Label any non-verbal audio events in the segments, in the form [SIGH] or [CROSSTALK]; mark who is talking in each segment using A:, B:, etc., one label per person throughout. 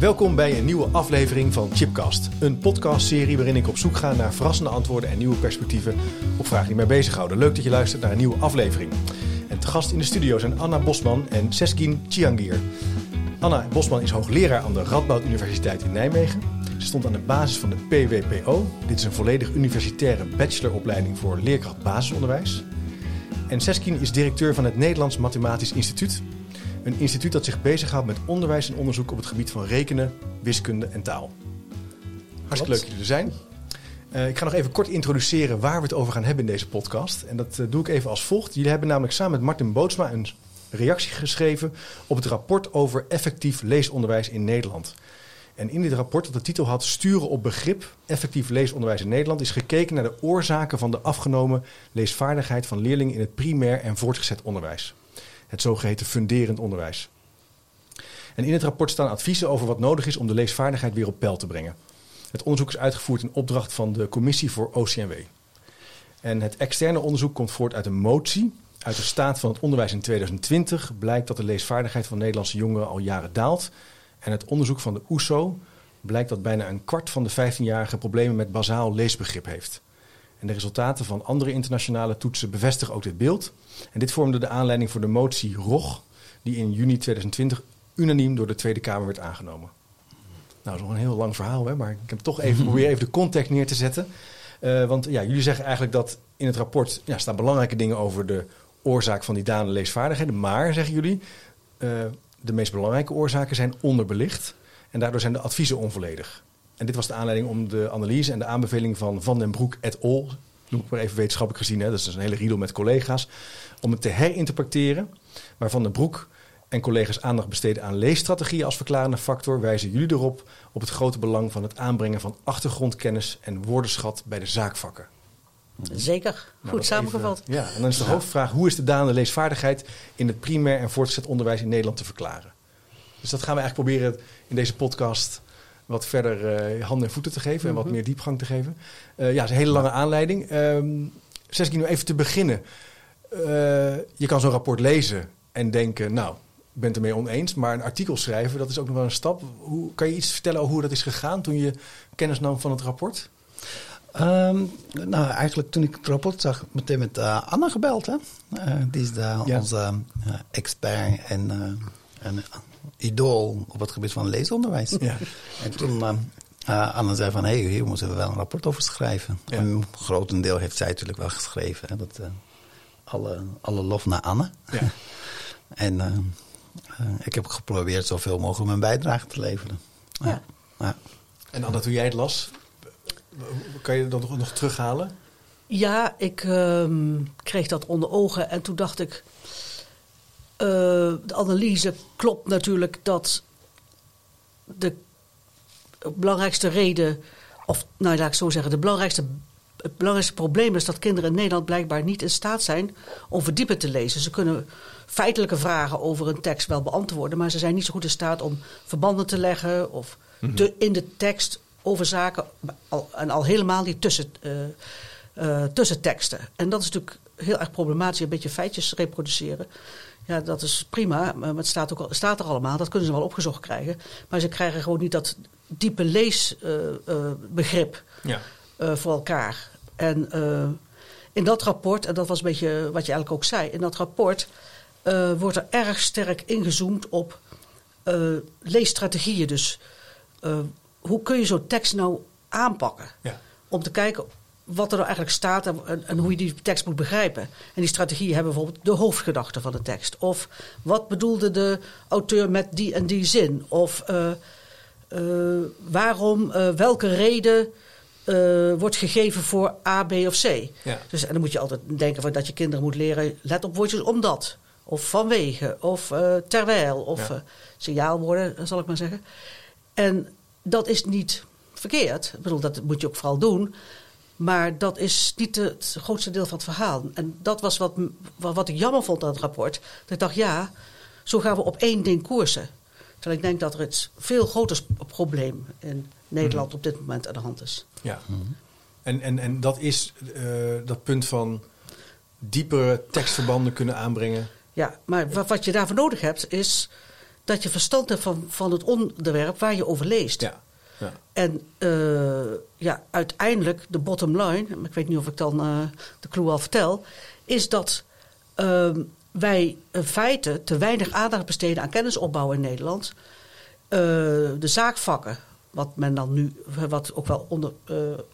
A: Welkom bij een nieuwe aflevering van Chipcast. Een podcastserie waarin ik op zoek ga naar verrassende antwoorden en nieuwe perspectieven op vragen die mij bezighouden. Leuk dat je luistert naar een nieuwe aflevering. En te gast in de studio zijn Anna Bosman en Seskin Chiangir. Anna Bosman is hoogleraar aan de Radboud Universiteit in Nijmegen. Ze stond aan de basis van de PWPO. Dit is een volledig universitaire bacheloropleiding voor leerkracht basisonderwijs. En Seskin is directeur van het Nederlands Mathematisch Instituut. Een instituut dat zich bezighoudt met onderwijs en onderzoek op het gebied van rekenen, wiskunde en taal. Hartstikke leuk dat jullie er zijn. Uh, ik ga nog even kort introduceren waar we het over gaan hebben in deze podcast. En dat uh, doe ik even als volgt. Jullie hebben namelijk samen met Martin Bootsma een reactie geschreven op het rapport over effectief leesonderwijs in Nederland. En in dit rapport, dat de titel had Sturen op begrip effectief leesonderwijs in Nederland, is gekeken naar de oorzaken van de afgenomen leesvaardigheid van leerlingen in het primair en voortgezet onderwijs. Het zogeheten funderend onderwijs. En in het rapport staan adviezen over wat nodig is om de leesvaardigheid weer op peil te brengen. Het onderzoek is uitgevoerd in opdracht van de Commissie voor OCMW. En het externe onderzoek komt voort uit een motie. Uit de staat van het onderwijs in 2020 blijkt dat de leesvaardigheid van Nederlandse jongeren al jaren daalt. En het onderzoek van de OESO blijkt dat bijna een kwart van de 15-jarigen problemen met bazaal leesbegrip heeft. En de resultaten van andere internationale toetsen bevestigen ook dit beeld. En dit vormde de aanleiding voor de motie ROG, die in juni 2020 unaniem door de Tweede Kamer werd aangenomen. Nou, dat is nog een heel lang verhaal, hè, maar ik heb toch even [LAUGHS] probeer even de context neer te zetten. Uh, want ja, jullie zeggen eigenlijk dat in het rapport ja, staan belangrijke dingen over de oorzaak van die dalende leesvaardigheden. Maar, zeggen jullie, uh, de meest belangrijke oorzaken zijn onderbelicht. En daardoor zijn de adviezen onvolledig. En dit was de aanleiding om de analyse en de aanbeveling van Van den Broek et al. Noem ik maar even wetenschappelijk gezien, hè, dat is dus een hele riedel met collega's. Om het te herinterpreteren. Maar Van den Broek en collega's aandacht besteden aan leesstrategieën als verklarende factor, wijzen jullie erop op het grote belang van het aanbrengen van achtergrondkennis en woordenschat bij de zaakvakken.
B: Zeker, goed nou, samengevat.
A: Even, ja, en dan is de ja. hoofdvraag: hoe is de dalende leesvaardigheid in het primair en voortgezet onderwijs in Nederland te verklaren? Dus dat gaan we eigenlijk proberen in deze podcast wat verder uh, handen en voeten te geven en wat meer diepgang te geven. Uh, ja, is een hele lange aanleiding. Um, Zes nu even te beginnen. Uh, je kan zo'n rapport lezen en denken, nou, ik ben het ermee oneens. Maar een artikel schrijven, dat is ook nog wel een stap. Hoe, kan je iets vertellen over hoe dat is gegaan toen je kennis nam van het rapport?
C: Um, nou, eigenlijk toen ik het rapport zag, meteen met uh, Anna gebeld. Hè? Uh, die is ja. onze uh, expert en, en idool op het gebied van leesonderwijs. Ja. En toen Anna zei van, hé, hey, hier moeten we wel een rapport over schrijven. Ja. En grotendeel heeft zij natuurlijk wel geschreven. Hè? Dat, alle, alle lof naar Anne. Ja. [LAUGHS] en ik heb geprobeerd zoveel mogelijk mijn bijdrage te leveren. Ja.
A: ja. En Anna, toen jij het las, kan je dat nog, nog terughalen?
B: Ja, ik um, kreeg dat onder ogen en toen dacht ik... Uh, de analyse klopt natuurlijk dat de belangrijkste reden... of nou laat ik zo zeggen, de belangrijkste, het belangrijkste probleem is... dat kinderen in Nederland blijkbaar niet in staat zijn om verdiepend te lezen. Ze kunnen feitelijke vragen over een tekst wel beantwoorden... maar ze zijn niet zo goed in staat om verbanden te leggen... of mm -hmm. in de tekst over zaken en al helemaal niet tussen, uh, uh, tussen teksten. En dat is natuurlijk heel erg problematisch, een beetje feitjes reproduceren. Ja, dat is prima, maar het staat, ook al, staat er allemaal, dat kunnen ze wel opgezocht krijgen. Maar ze krijgen gewoon niet dat diepe leesbegrip uh, ja. voor elkaar. En in dat rapport, en dat was een beetje wat je eigenlijk ook zei, in dat rapport wordt er erg sterk ingezoomd op leesstrategieën. Dus hoe kun je zo'n tekst nou aanpakken? Ja. Om te kijken wat er nou eigenlijk staat en, en, hoe je die tekst moet begrijpen. En die strategieën hebben bijvoorbeeld de hoofdgedachte van de tekst. Of wat bedoelde de auteur met die en die zin? Of uh, uh, waarom, uh, welke reden wordt gegeven voor A, B of C? Ja. Dus, en dan moet je altijd denken van dat je kinderen moet leren, let op woordjes omdat. Of vanwege, of eh, terwijl, of
A: Ja.
B: eh, signaalwoorden, zal ik maar zeggen. En dat is niet verkeerd. Ik bedoel, dat moet je ook vooral doen. Maar dat is niet het grootste deel van het verhaal. En dat was wat, wat, wat ik jammer vond aan het rapport. Dat ik dacht, ja, zo gaan we op één ding koersen. Terwijl ik denk dat er het veel groter probleem in Nederland op dit moment aan de hand is.
A: Ja. En, en, en dat is eh, dat punt van diepere tekstverbanden kunnen aanbrengen.
B: Ja, maar wa- wat je daarvoor nodig hebt, is dat je verstand hebt van, van het onderwerp waar je over leest.
A: Ja.
B: En eh, ja, uiteindelijk, de bottom line, ik weet niet of ik dan eh, de clue al vertel, is dat ehm, wij in feite te weinig aandacht besteden aan kennisopbouw in Nederland. Eh, de zaakvakken, wat men dan nu, wat ook wel, onder,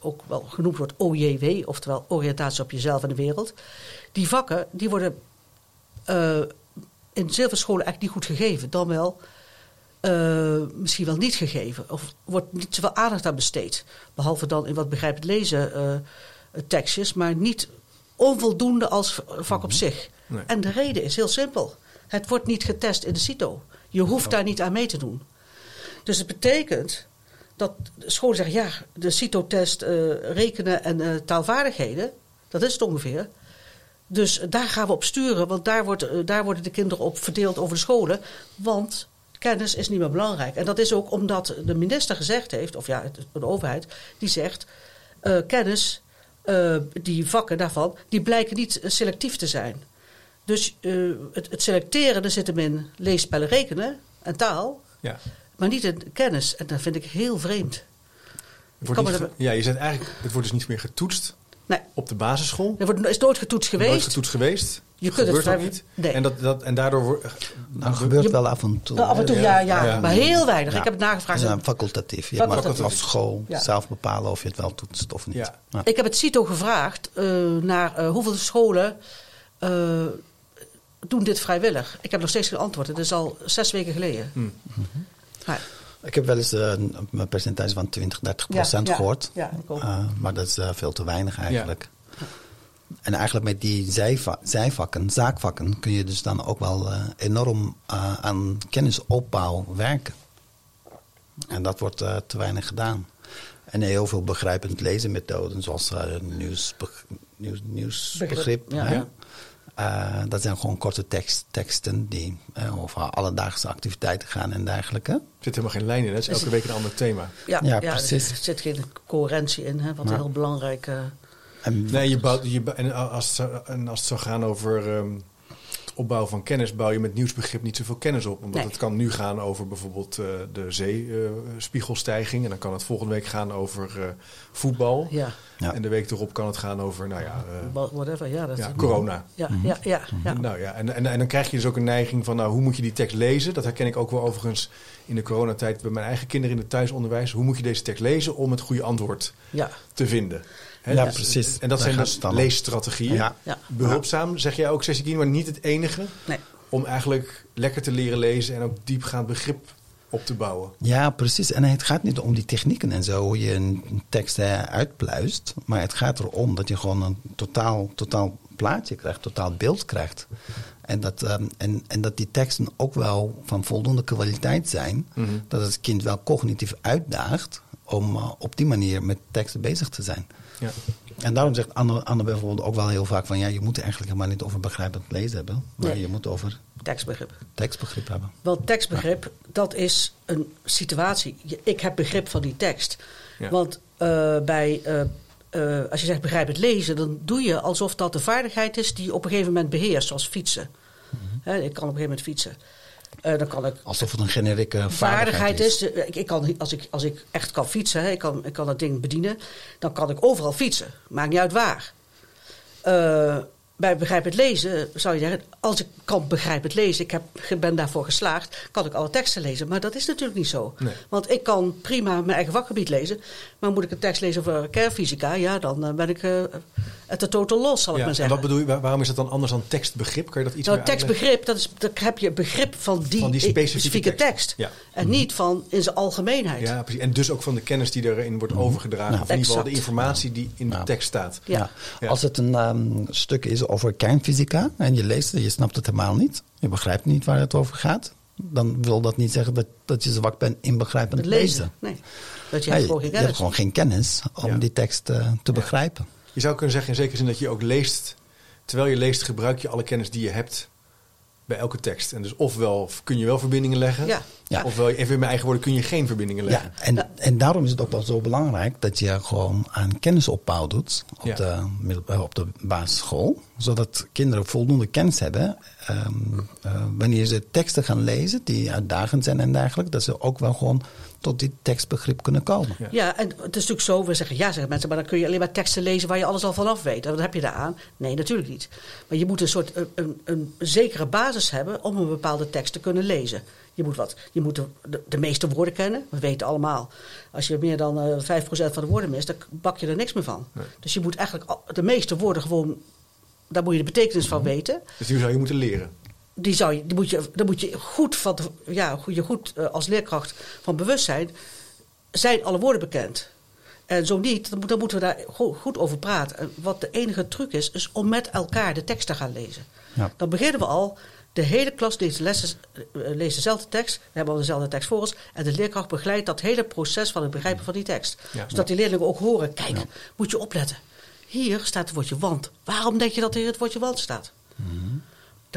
B: ook wel genoemd wordt OJW, oftewel oriëntatie op jezelf en de wereld. Die vakken, die worden in zilverscholen eigenlijk niet goed gegeven. Dan wel eh, misschien wel niet gegeven. Of wordt niet zoveel aandacht aan besteed. Behalve dan in wat begrijpend lezen eh, tekstjes. Maar niet onvoldoende als vak op zich.
A: Nee.
B: En de reden is heel simpel. Het wordt niet getest in de CITO. Je hoeft daar niet aan mee te doen. Dus het betekent dat de scholen zeggen... ja, de CITO-test eh, rekenen en taalvaardigheden... dat is het ongeveer... Dus daar gaan we op sturen, want daar, wordt, daar worden de kinderen op verdeeld over de scholen. Want kennis is niet meer belangrijk. En dat is ook omdat de minister gezegd heeft, of ja, de overheid, die zegt: eh, kennis, eh, die vakken daarvan, die blijken niet selectief te zijn. Dus eh, het, het selecteren, daar zit hem in leespellen, rekenen en taal,
A: ja.
B: maar niet in kennis. En dat vind ik heel vreemd.
A: Niet ja, je zegt eigenlijk, het wordt dus niet meer getoetst
B: Nee,
A: op de basisschool.
B: er wordt, is nooit getoetst geweest.
A: Nooit getoetst geweest.
B: Je kunt het
A: gebeurt ook
B: vrij-
A: niet.
B: nee.
A: En, dat, dat, en daardoor wordt...
C: Nou, dat gebeurt
B: Je-
C: wel af en toe.
B: Nou, af en toe, ja, ja,
A: Ja.
B: maar heel weinig.
C: Ja.
B: Ik heb het nagevraagd.
C: Facultatief. Je mag als school
B: Ja.
C: zelf bepalen of je het wel toetst of niet.
A: Ja.
C: Ja.
B: Ik heb het CITO gevraagd eh, naar eh, hoeveel scholen eh, doen dit vrijwillig. Ik heb nog steeds geen antwoord. Het is al zes weken geleden.
A: Hmm.
B: Ja.
C: Ik heb wel eens eh, een, percentage van 20, 30 procent
B: Ja, ja.
C: gehoord.
B: Ja.
C: Eh, maar dat is eh, veel te weinig eigenlijk. En eigenlijk met die zijva- zijvakken, zaakvakken, kun je dus dan ook wel enorm eh, aan kennisopbouw werken. En dat wordt eh, te weinig gedaan. En heel veel begrijpend lezen methoden, zoals eh, nieuwsbeg- nieuws, nieuwsbegrip.
B: Begrip, ja.
C: Eh, dat zijn gewoon korte tekst, teksten die eh, over alledaagse activiteiten gaan en dergelijke.
A: Er zit helemaal geen lijn in. hè? Het is
B: Is
A: elke week een ander thema.
B: Ja,
C: Ja,
B: ja,
C: precies.
B: Er zit geen coherentie in, hè, wat
C: Ja.
B: heel belangrijk is.
C: En
A: Nee, je bouwt, je, en, als, het zou- en als het zou gaan over ehm, het opbouwen van kennis, bouw je met nieuwsbegrip niet zoveel kennis op. Omdat
B: Nee.
A: het kan nu gaan over bijvoorbeeld eh, de zeespiegelstijging. en dan kan het volgende week gaan over eh, voetbal.
B: Ja,
C: Ja.
A: En de week erop kan het gaan over, nou ja, eh,
B: wha- whatever. Ja, dat,
A: ja corona.
B: ja, ja, ja, ja.
A: Nou ja, en, en, en dan krijg je dus ook een neiging van, nou, hoe moet je die tekst lezen? Dat herken ik ook wel overigens in de coronatijd bij mijn eigen kinderen in het thuisonderwijs. Hoe moet je deze tekst lezen om het goede antwoord
B: ja.
A: te vinden?
C: Ja,
A: dus-
C: precies.
A: En dat
C: Daar
A: zijn dus
C: om.
A: leesstrategieën.
C: Ja.
B: Ja.
A: Behulpzaam, zeg jij ook, Cecile, maar niet het enige.
B: Nee.
A: Om eigenlijk lekker te leren lezen en ook diepgaand begrip op te bouwen.
C: Ja, precies. En het gaat niet om die technieken en zo, hoe je een tekst eh, uitpluist. Maar het gaat erom dat je gewoon een totaal, totaal plaatje krijgt, totaal beeld krijgt. En dat, ehm, en, en dat die teksten ook wel van voldoende kwaliteit zijn.
A: Mhm.
C: Dat het kind wel cognitief uitdaagt om eh, op die manier met teksten bezig te zijn.
A: Ja.
C: En daarom zegt Anne, Anne bijvoorbeeld ook wel heel vaak van... ja, je moet eigenlijk helemaal niet over begrijpend lezen hebben. Maar
B: Nee.
C: je moet over
B: Tekstbegrip.
C: tekstbegrip hebben.
B: Want tekstbegrip, dat is een situatie. Je- Ik heb begrip van die tekst.
A: Ja.
B: Want eh, bij, eh, eh, als je zegt begrijp het lezen, dan doe je alsof dat de vaardigheid is die je op een gegeven moment beheerst, zoals fietsen. Hè, ik kan op een gegeven moment fietsen. Eh, dan kan ik
C: Alsof het een generieke vaardigheid,
B: vaardigheid is. Eh, Ik, ik kan, als, ik, als ik echt kan fietsen, hè, ik, kan, ik kan dat ding bedienen, dan kan ik overal fietsen. Maakt niet uit waar. Eh, bij begrijpend lezen zou je zeggen, als ik kan begrijpend lezen, ik heb, ben daarvoor geslaagd, kan ik alle teksten lezen. Maar dat is natuurlijk niet zo.
A: Nee.
B: Want ik kan prima mijn eigen vakgebied lezen, maar moet ik een tekst lezen over kernfysica, ja, dan eh, ben ik eh het de totaal los, zal ik
A: Ja,
B: maar
A: en
B: zeggen.
A: wat bedoel je, waar- waarom is dat dan anders dan tekstbegrip? Kan je dat iets
B: Nou,
A: meer uitleggen?
B: tekstbegrip, dat is, dan heb je begrip van die,
A: Van die specifieke
B: tekst.
A: tekst. Ja.
B: En niet van in zijn algemeenheid.
A: Ja, precies. En dus ook van de kennis die erin wordt overgedragen.
C: Nou,
A: of in ieder geval de informatie die in de tekst staat.
B: Ja.
A: Ja.
C: Als het een ehm, stuk is over kernfysica en je leest het, je snapt het helemaal niet. Je begrijpt niet waar het over gaat. Dan wil dat niet zeggen dat, dat je zwak bent in begrijpend
B: Het
C: lezen.
B: lezen. Nee. Dat je
C: Ja,
B: hebt
C: je,
B: gewoon geen
C: je hebt
B: kennis.
C: gewoon geen kennis om
A: Ja.
C: die tekst eh, te begrijpen.
A: Je zou kunnen zeggen in zekere zin dat je ook leest. Terwijl je leest, gebruik je alle kennis die je hebt bij elke tekst. En dus ofwel kun je wel verbindingen leggen.
B: Ja.
C: Ja.
A: Ofwel, even in mijn eigen woorden, kun je geen verbindingen leggen.
C: Ja, en, en daarom is het ook wel zo belangrijk dat je gewoon aan kennisopbouw doet op,
A: Ja.
C: de, eh, op de basisschool. Zodat kinderen voldoende kennis hebben ehm, eh, wanneer ze teksten gaan lezen die uitdagend zijn en dergelijke. Dat ze ook wel gewoon tot die tekstbegrip kunnen komen.
A: Ja.
B: Ja, en het is natuurlijk zo, we zeggen ja, zeggen mensen, maar dan kun je alleen maar teksten lezen waar je alles al vanaf weet. En wat heb je daar aan? Nee, natuurlijk niet. Maar je moet een soort een, een, een zekere basis hebben om een bepaalde tekst te kunnen lezen. Je moet, wat, je moet de, de, de meeste woorden kennen. We weten allemaal, als je meer dan eh 5% van de woorden mist, dan bak je er niks meer van.
A: Nee.
B: Dus je moet eigenlijk al- de meeste woorden gewoon, daar moet je de betekenis van weten.
A: Dus die zou je moeten leren.
B: Die, zou je, die moet je, daar moet je goed, van, ja, goed- je goed eh, als leerkracht van bewust zijn. Zijn alle woorden bekend? En zo niet, dan, moet- dan moeten we daar go- goed over praten. En wat de enige truc is, is om met elkaar de tekst te gaan lezen.
C: Ja.
B: Dan beginnen we al. De hele klas leest, lessen, eh, leest dezelfde tekst. We hebben al dezelfde tekst voor ons. En de leerkracht begeleidt dat hele proces van het begrijpen van die tekst.
A: Ja.
B: Zodat die leerlingen ook horen. Kijk, moet je opletten. Hier staat het woordje want. Waarom denk je dat hier het woordje want staat?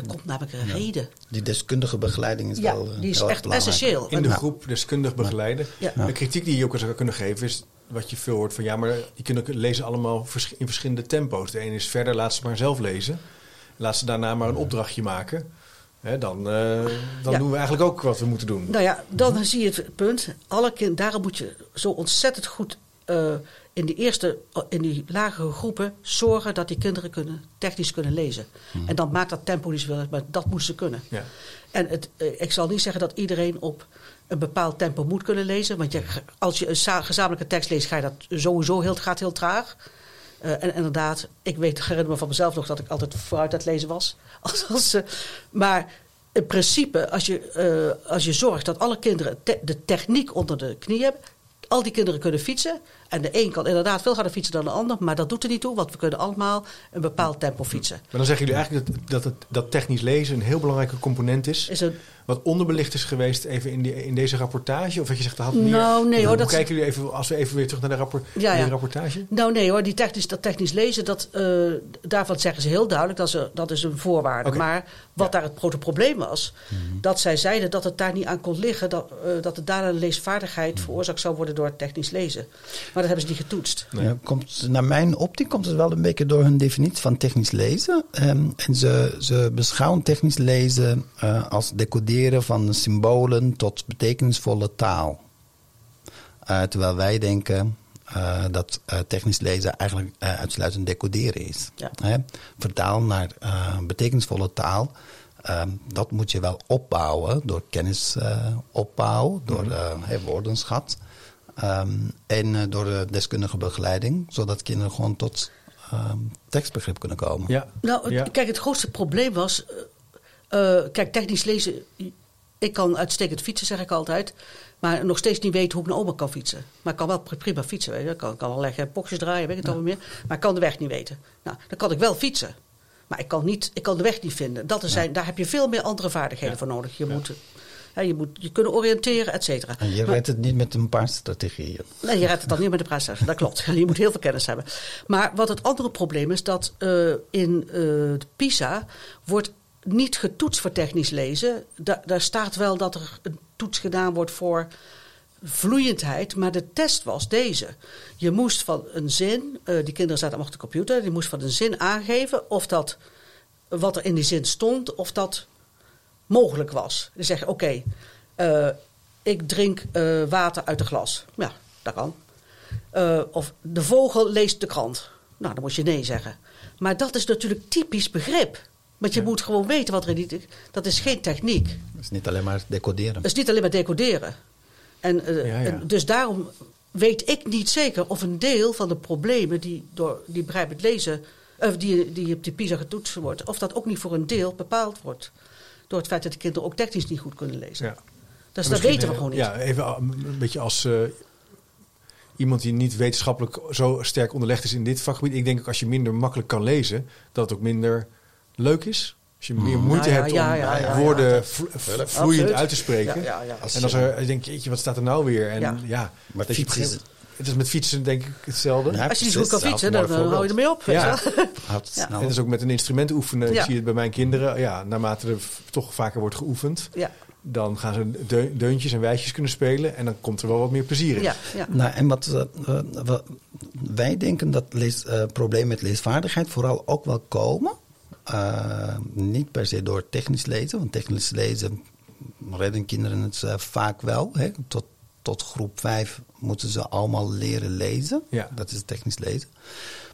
B: Er komt namelijk een reden.
C: Die deskundige begeleiding is
B: Ja,
C: wel eh,
B: die is echt
C: belangrijk.
B: essentieel.
A: In de groep deskundig begeleiden.
B: Ja.
A: De kritiek die je ook zou kunnen geven is wat je veel hoort van ja, maar die kunnen lezen allemaal in verschillende tempo's. De ene is verder, laat ze maar zelf lezen. Laat ze daarna maar een opdrachtje maken. Hè, dan eh, dan
B: Ja.
A: doen we eigenlijk ook wat we moeten doen.
B: Nou ja, dan zie je het punt. Alle kind, daarom moet je zo ontzettend goed eh, in die eerste, in die lagere groepen zorgen dat die kinderen kunnen, technisch kunnen lezen. En dan maakt dat tempo niet zoveel maar dat moeten ze kunnen.
A: Ja.
B: En het, eh, ik zal niet zeggen dat iedereen op een bepaald tempo moet kunnen lezen. Want je, als je een za- gezamenlijke tekst leest, ga je dat sowieso heel, gaat heel traag. Eh, en inderdaad, ik weet, herinner me van mezelf nog dat ik altijd vooruit aan het lezen was. [LAUGHS] Als, als, eh, maar in principe, als je, als je zorgt dat alle kinderen te- de techniek onder de knie hebben. Al die kinderen kunnen fietsen. En de een kan inderdaad veel harder fietsen dan de ander. Maar dat doet er niet toe, want we kunnen allemaal een bepaald tempo fietsen.
A: Maar dan zeggen jullie eigenlijk dat, dat, het, dat technisch lezen een heel belangrijke component is.
B: Is een,
A: Wat onderbelicht is geweest even in, die, in deze rapportage? Of dat je zegt, dat had meer...
B: Nou, nee, hoor, dat-
A: kijken jullie even, als we even weer terug naar de, rapport,
B: Ja, ja.
A: die rapportage?
B: Nou nee hoor, die technisch, dat technisch lezen, dat, eh, daarvan zeggen ze heel duidelijk, dat een- dat is een voorwaarde. Maar wat
A: Ja.
B: daar het grote probleem was, dat zij zeiden dat het daar niet aan kon liggen, dat, eh, dat het daar een leesvaardigheid veroorzaakt zou worden door het technisch lezen. Maar dat hebben ze niet getoetst.
A: Nee.
C: Ja, komt, naar mijn optiek komt het wel een beetje door hun definitie van technisch lezen. Ehm, en ze, ze beschouwen technisch lezen eh, als decoderen van symbolen tot betekenisvolle taal. Eh, terwijl wij denken eh, dat eh, technisch lezen eigenlijk eh, uitsluitend decoderen is.
B: Ja.
C: Hè? Vertaal naar betekenisvolle taal. ehm, dat moet je wel opbouwen door kennisopbouw, door eh, hè, woordenschat. Ehm, en eh, door de deskundige begeleiding, zodat kinderen gewoon tot ehm, tekstbegrip kunnen komen.
A: Ja.
B: Nou, het-
A: Ja.
B: kijk, het grootste probleem was. eh, eh, kijk, technisch lezen. Ik kan uitstekend fietsen, zeg ik altijd. Maar nog steeds niet weten hoe ik naar oma kan fietsen. Maar ik kan wel pri- prima fietsen. Weet je. Ik kan, kan al leggen, boxjes draaien, weet ik het allemaal meer. Maar ik kan de weg niet weten. Nou, dan kan ik wel fietsen. Maar ik kan, niet, ik kan de weg niet vinden. Dat is zijn, daar heb je veel meer andere vaardigheden
A: Ja.
B: voor nodig. Je
A: Ja.
B: moet, je moet je kunnen oriënteren, et cetera.
C: En je redt het niet met een paar strategieën.
B: Nee, je redt het dan niet met de prijsstelling. Dat klopt. Je moet heel veel kennis hebben. Maar wat het andere probleem is, dat eh, in eh, de PISA wordt niet getoetst voor technisch lezen. Da- daar staat wel dat er een toets gedaan wordt voor vloeiendheid, maar de test was deze. Je moest van een zin, eh, die kinderen zaten op de computer, die moest van een zin aangeven of dat wat er in die zin stond, of dat mogelijk was. Dan zeg je, oké, eh, ik drink eh, water uit een glas. Ja, dat kan. Eh, of de vogel leest de krant. Nou, dan moet je nee zeggen. Maar dat is natuurlijk typisch begrip. Want je moet gewoon weten wat er in die... Dat is geen techniek.
C: Dat is niet alleen maar decoderen.
B: Dat is niet alleen maar decoderen. En,
A: Ja, ja.
B: en dus daarom weet ik niet zeker of een deel van de problemen die door die begrijpend lezen, of die, die op die PISA getoetst wordt, of dat ook niet voor een deel bepaald wordt. Door het feit dat de kinderen ook technisch niet goed kunnen lezen.
A: Ja.
B: Dus dat weten we gewoon niet.
A: Ja, even een beetje als... eh, iemand die niet wetenschappelijk zo sterk onderlegd is in dit vakgebied. Ik denk ook als je minder makkelijk kan lezen, dat het ook minder leuk is. Als je meer moeite
B: Nou ja,
A: hebt
B: ja,
A: om
B: ja, ja,
A: woorden vloeiend uit te spreken.
B: Ja, ja, ja.
C: Als
A: En als er, je denkt, jeetje, wat staat er nou weer? En ja,
B: Ja.
C: Maar
A: dat je het is met fietsen denk ik hetzelfde.
C: Ja,
B: Als je niet goed kan fietsen, dan, dan hou je ermee op.
A: Ja. [LAUGHS]
B: Ja.
A: En dat is ook met een instrument oefenen. Ik zie het bij mijn kinderen. Ja, naarmate er toch vaker wordt geoefend,
B: Ja,
A: dan gaan ze deun- deuntjes en wijsjes kunnen spelen. En dan komt er wel wat meer plezier in.
B: ja, ja.
C: Nou, en wat we- we- wij denken dat lees, eh, problemen met leesvaardigheid vooral ook wel komen. eh, niet per se door technisch lezen, want technisch lezen redden kinderen het eh, vaak wel. Hè. Tot, tot groep 5 moeten ze allemaal leren lezen.
A: Ja.
C: Dat is technisch lezen.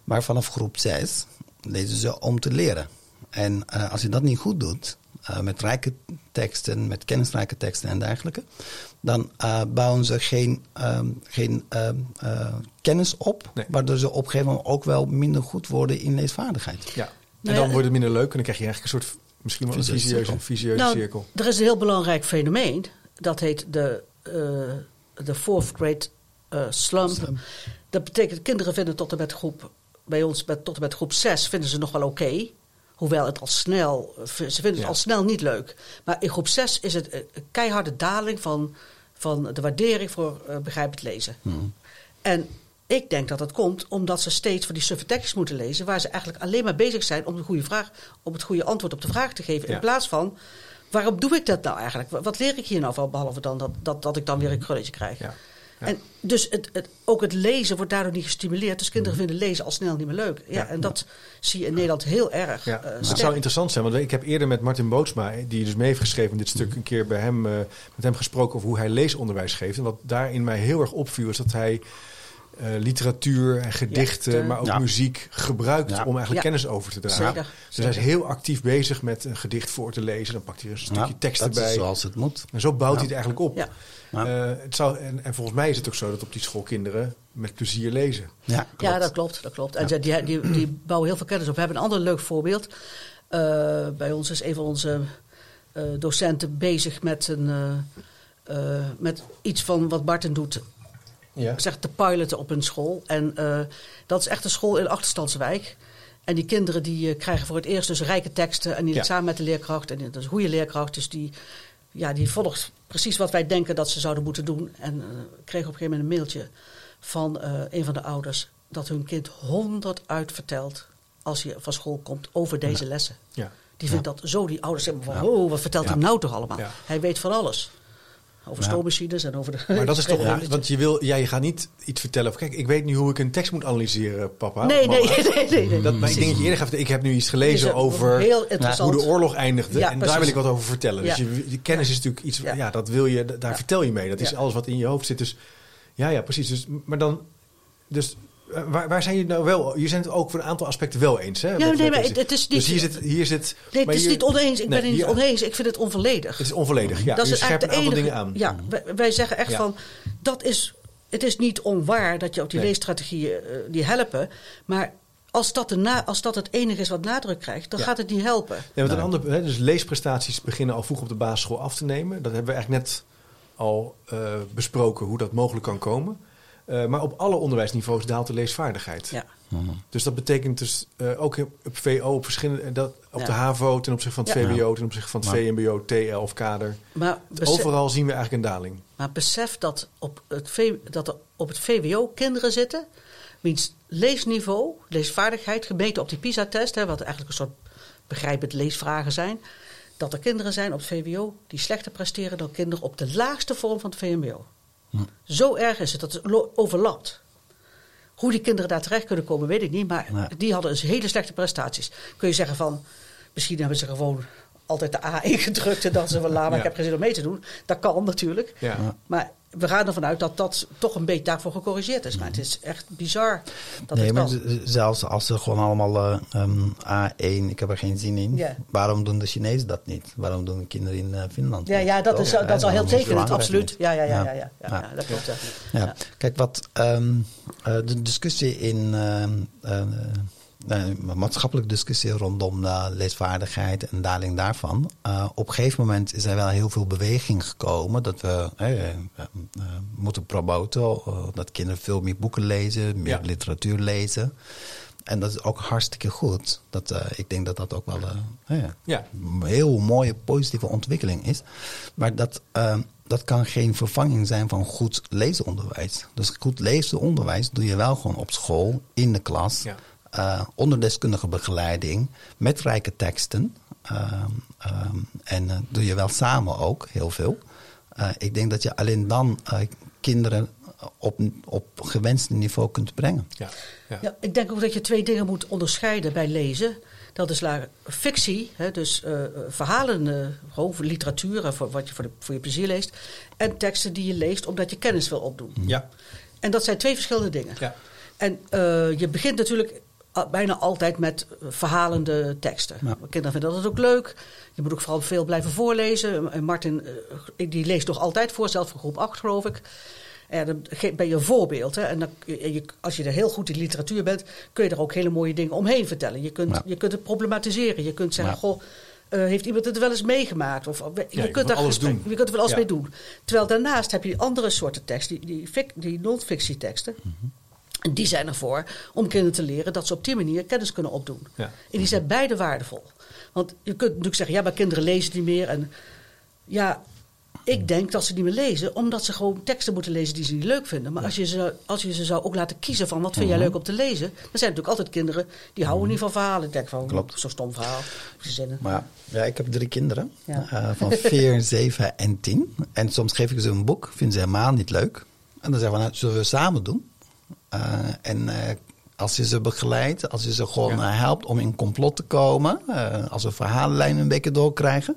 C: Maar vanaf groep 6 lezen ze om te leren. En eh, als je dat niet goed doet, eh, met rijke teksten, met kennisrijke teksten en dergelijke, dan eh, bouwen ze geen, ehm, geen ehm, eh, kennis op,
A: Nee.
C: waardoor ze op een gegeven moment ook wel minder goed worden in leesvaardigheid.
A: Ja. En dan wordt het minder leuk en dan krijg je eigenlijk een soort, misschien wel een visieuze,
C: cirkel.
A: visieuze
B: Nou,
A: cirkel.
B: er is een heel belangrijk fenomeen. Dat heet de, eh, de fourth grade eh, slump.
C: Slump.
B: Dat betekent, kinderen vinden tot en met groep, bij ons met, tot en met groep 6 vinden ze nog wel oké. Hoewel het al snel, ze vinden het
A: Ja.
B: al snel niet leuk. Maar in groep 6 is het een keiharde daling van, van de waardering voor eh, begrijpend lezen. En ik denk dat dat komt omdat ze steeds van die suffe tekstjes moeten lezen, waar ze eigenlijk alleen maar bezig zijn om de goede vraag, om het goede antwoord op de vraag te geven.
A: Ja.
B: In plaats van, waarom doe ik dat nou eigenlijk? Wat- leer ik hier nou van, behalve dan dat, dat, dat ik dan weer een krulletje krijg?
A: Ja. Ja.
B: En dus het, het, ook het lezen wordt daardoor niet gestimuleerd. Dus kinderen vinden lezen al snel niet meer leuk. Ja,
A: Ja.
B: En dat zie je in Nederland heel erg
A: Ja,
B: eh,
A: het zou interessant zijn, want ik heb eerder met Martin Bootsma, die dus mee heeft geschreven in dit stuk, een keer bij hem, eh, met hem gesproken over hoe hij leesonderwijs geeft. En wat daarin mij heel erg opviel, is dat hij eh, literatuur en gedichten,
B: Ja, de-
A: maar ook
C: Ja.
A: muziek gebruikt
C: Ja.
A: om eigenlijk
B: Ja.
A: kennis over te dragen.
B: Zeker,
A: Dus hij is heel actief bezig met een gedicht voor te lezen. Dan pakt hij er een stukje
C: Ja,
A: tekst
C: dat
A: erbij.
C: is zoals het moet.
A: En zo bouwt hij het eigenlijk op.
B: Ja.
C: Ja.
A: Eh, het zou, en, en volgens mij is het ook zo dat op die school kinderen met plezier lezen.
C: Ja,
B: Ja,
C: klopt.
B: dat klopt. Dat klopt. En die, die, die bouwen heel veel kennis op. We hebben een ander leuk voorbeeld. Eh, bij ons is een van onze eh, docenten bezig met, een, eh, eh, met iets van wat Barton doet.
A: Ja.
B: Zeg te piloten op een school. En eh, dat is echt een school in Achterstandswijk. En die kinderen die eh, krijgen voor het eerst dus rijke teksten. En die
A: Ja.
B: samen met de leerkracht. En dat is een goede leerkracht. Dus die, ja, die volgt precies wat wij denken dat ze zouden moeten doen. En eh kregen op een gegeven moment een mailtje van een van de ouders. Dat hun kind honderd uitvertelt als hij van school komt over deze lessen.
A: Ja.
B: Die vindt dat zo, die ouders zeggen van, oh, wat vertelt hij nou toch allemaal? Hij weet van alles. Over
C: Ja.
B: stoommachines en over de...
A: Maar dat is toch, [LAUGHS]
B: Ja.
A: want je wil, ja, je gaat niet iets vertellen kijk, ik weet nu hoe ik een tekst moet analyseren, papa.
B: Nee, nee, [LAUGHS] nee, nee. nee.
A: Dat, maar ik denk dat je eerder gaat, ik heb nu iets gelezen over hoe de oorlog eindigde.
B: Ja,
A: en daar
B: precies.
A: wil ik wat over vertellen. Dus je, je kennis is natuurlijk iets, ja, dat wil je, daar vertel je mee. Dat is alles wat in je hoofd zit. Dus ja, ja, precies. Dus, maar dan, dus waar, waar zijn jullie nou wel, je zijn het ook voor een aantal aspecten wel eens, hè?
B: Ja,
A: met-
B: nee,
A: met
B: maar
A: deze-
B: het is niet-
A: Dus hier zit, hier zit
B: Nee,
A: maar
B: het is
A: hier-
B: niet oneens. Ik
A: Nee,
B: ben het niet oneens. Ik vind het onvolledig.
A: Het is onvolledig, ja.
B: dat
A: je
B: is
A: scherpt een aantal
B: enige...
A: dingen aan.
B: Ja, wij, wij zeggen echt
A: Ja.
B: van... Dat is, het is niet onwaar dat je ook die
A: Nee.
B: leesstrategieën eh, die helpen. Maar als dat, de na, als dat het enige is wat nadruk krijgt... dan
A: Ja.
B: gaat het niet helpen.
A: Nee, want een ander, hè, dus leesprestaties beginnen al vroeg op de basisschool af te nemen. Dat hebben we eigenlijk net al eh, besproken hoe dat mogelijk kan komen. Eh, maar op alle onderwijsniveaus daalt de leesvaardigheid.
B: Ja.
A: Dus dat betekent dus eh, ook op VO, op, verschillende, eh, dat, op
B: Ja.
A: de HAVO ten opzichte van het
B: Ja.
A: VWO, ten opzichte van het. VMBO, TL of kader.
B: Maar, besef,
A: Overal zien we eigenlijk een daling.
B: maar besef dat, op het v, dat er op het VWO kinderen zitten... wiens leesniveau, leesvaardigheid, gemeten op die PISA-test... hè, wat eigenlijk een soort begrijpend leesvragen zijn... dat er kinderen zijn op het VWO die slechter presteren... dan kinderen op de laagste vorm van het VMBO. Zo erg is het, dat het overlapt. Hoe die kinderen daar terecht kunnen komen, weet ik niet. Maar die hadden dus hele slechte prestaties. Kun je zeggen van, misschien hebben ze gewoon altijd de A [LAUGHS] ingedrukt... en dat ze van, laat maar,
A: Ja.
B: ik heb geen zin om mee te doen. Dat kan natuurlijk.
A: Ja.
B: Maar we gaan ervan uit dat dat toch een beetje daarvoor gecorrigeerd is. Maar het is echt bizar dat
C: nee,
B: het
C: maar zelfs als ze gewoon allemaal eh, ehm, A1, ik heb er geen zin in. Waarom doen de Chinezen dat niet? Waarom doen de kinderen in eh, Finland
B: Ja,
C: niet?
B: ja, dat is, dat is al heel tekenend, absoluut. Ja, ja, ja, ja, ja, ja, dat klopt. Ja.
C: Kijk, wat ehm, eh, de discussie in, ehm, eh, een maatschappelijke discussie rondom leesvaardigheid en daling daarvan. Uh, op een gegeven moment is er wel heel veel beweging gekomen dat we uh, moeten promoten dat kinderen veel meer boeken lezen, meer literatuur lezen. En dat is ook hartstikke goed. Dat, uh, ik denk dat dat ook wel uh, ja. een heel mooie positieve ontwikkeling is. Maar dat, uh, dat kan geen vervanging zijn van goed leesonderwijs. Dus goed leesonderwijs doe je wel gewoon op school, in de klas, ja. Onder deskundige begeleiding, met rijke teksten. Um, en doe je wel samen ook heel veel. ik denk dat je alleen dan kinderen op, op gewenste niveau kunt brengen.
B: Ja, ja. ja, ik denk ook dat je twee dingen moet onderscheiden bij lezen. Dat is fictie, hè, dus uh, verhalen, uh, gewoon literatuur, voor, wat je voor, de, voor je plezier leest. En teksten die je leest omdat je kennis wil opdoen.
A: Ja.
B: En dat zijn twee verschillende dingen. Ja. En uh, je begint natuurlijk bijna altijd met verhalende teksten. Ja. Kinderen vinden dat ook leuk. Je moet ook vooral veel blijven voorlezen. Martin, die leest nog altijd voor, zelf voor groep 8 geloof ik. Ja, dan ben je een voorbeeld. Hè? En dan, als je er heel goed in literatuur bent, kun je er ook hele mooie dingen omheen vertellen. Je kunt, je kunt het problematiseren. Je kunt zeggen, goh, uh, heeft iemand het wel eens meegemaakt? Of, je,
A: je, kunt daar alles doen.
B: je kunt er wel alles mee doen. Terwijl daarnaast heb je andere soorten teksten, die, die, die non-fictieteksten. Mm En die zijn ervoor om kinderen te leren dat ze op die manier kennis kunnen opdoen. En die zijn beide waardevol. Want je kunt natuurlijk zeggen, ja, maar kinderen lezen niet meer. En ja, ik denk dat ze niet meer lezen, omdat ze gewoon teksten moeten lezen die ze niet leuk vinden. Maar als, je ze, als je ze zou ook laten kiezen van wat vind jij mhm. leuk om te lezen, dan zijn er natuurlijk altijd kinderen die houden niet van verhalen. Ik denk van, zo'n stom verhaal. Zinnen.
C: Maar ja, ik heb drie kinderen uh, van vier, [LAUGHS] zeven en tien. En soms geef ik ze een boek, vinden ze helemaal niet leuk. En dan zeggen we, nou, zullen we samen doen? Uh, en uh, als je ze begeleidt, als je ze gewoon helpt om in complot te komen, als we verhalenlijnen een beetje doorkrijgen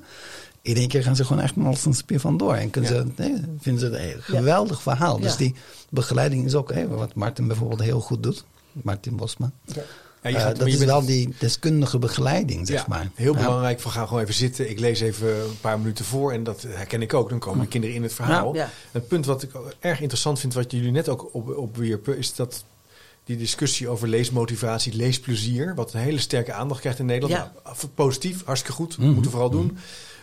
C: in één keer gaan ze gewoon echt als een spier vandoor. En kunnen ze, nee, vinden ze het een geweldig verhaal. Dus die begeleiding is ook wat Martin bijvoorbeeld heel goed doet. Martin Bosma. Ja. Ja, uh, dat is wel die deskundige begeleiding, zeg maar.
A: Heel belangrijk, van ga gewoon even zitten. Ik lees even een paar minuten voor en dat herken ik ook. Dan komen de kinderen in het verhaal. Het punt wat ik erg interessant vind, wat jullie net ook op, opwierpen, is dat die discussie over leesmotivatie, leesplezier, wat een hele sterke aandacht krijgt in Nederland. Nou, positief, hartstikke goed, mm moeten we vooral doen. Mhm.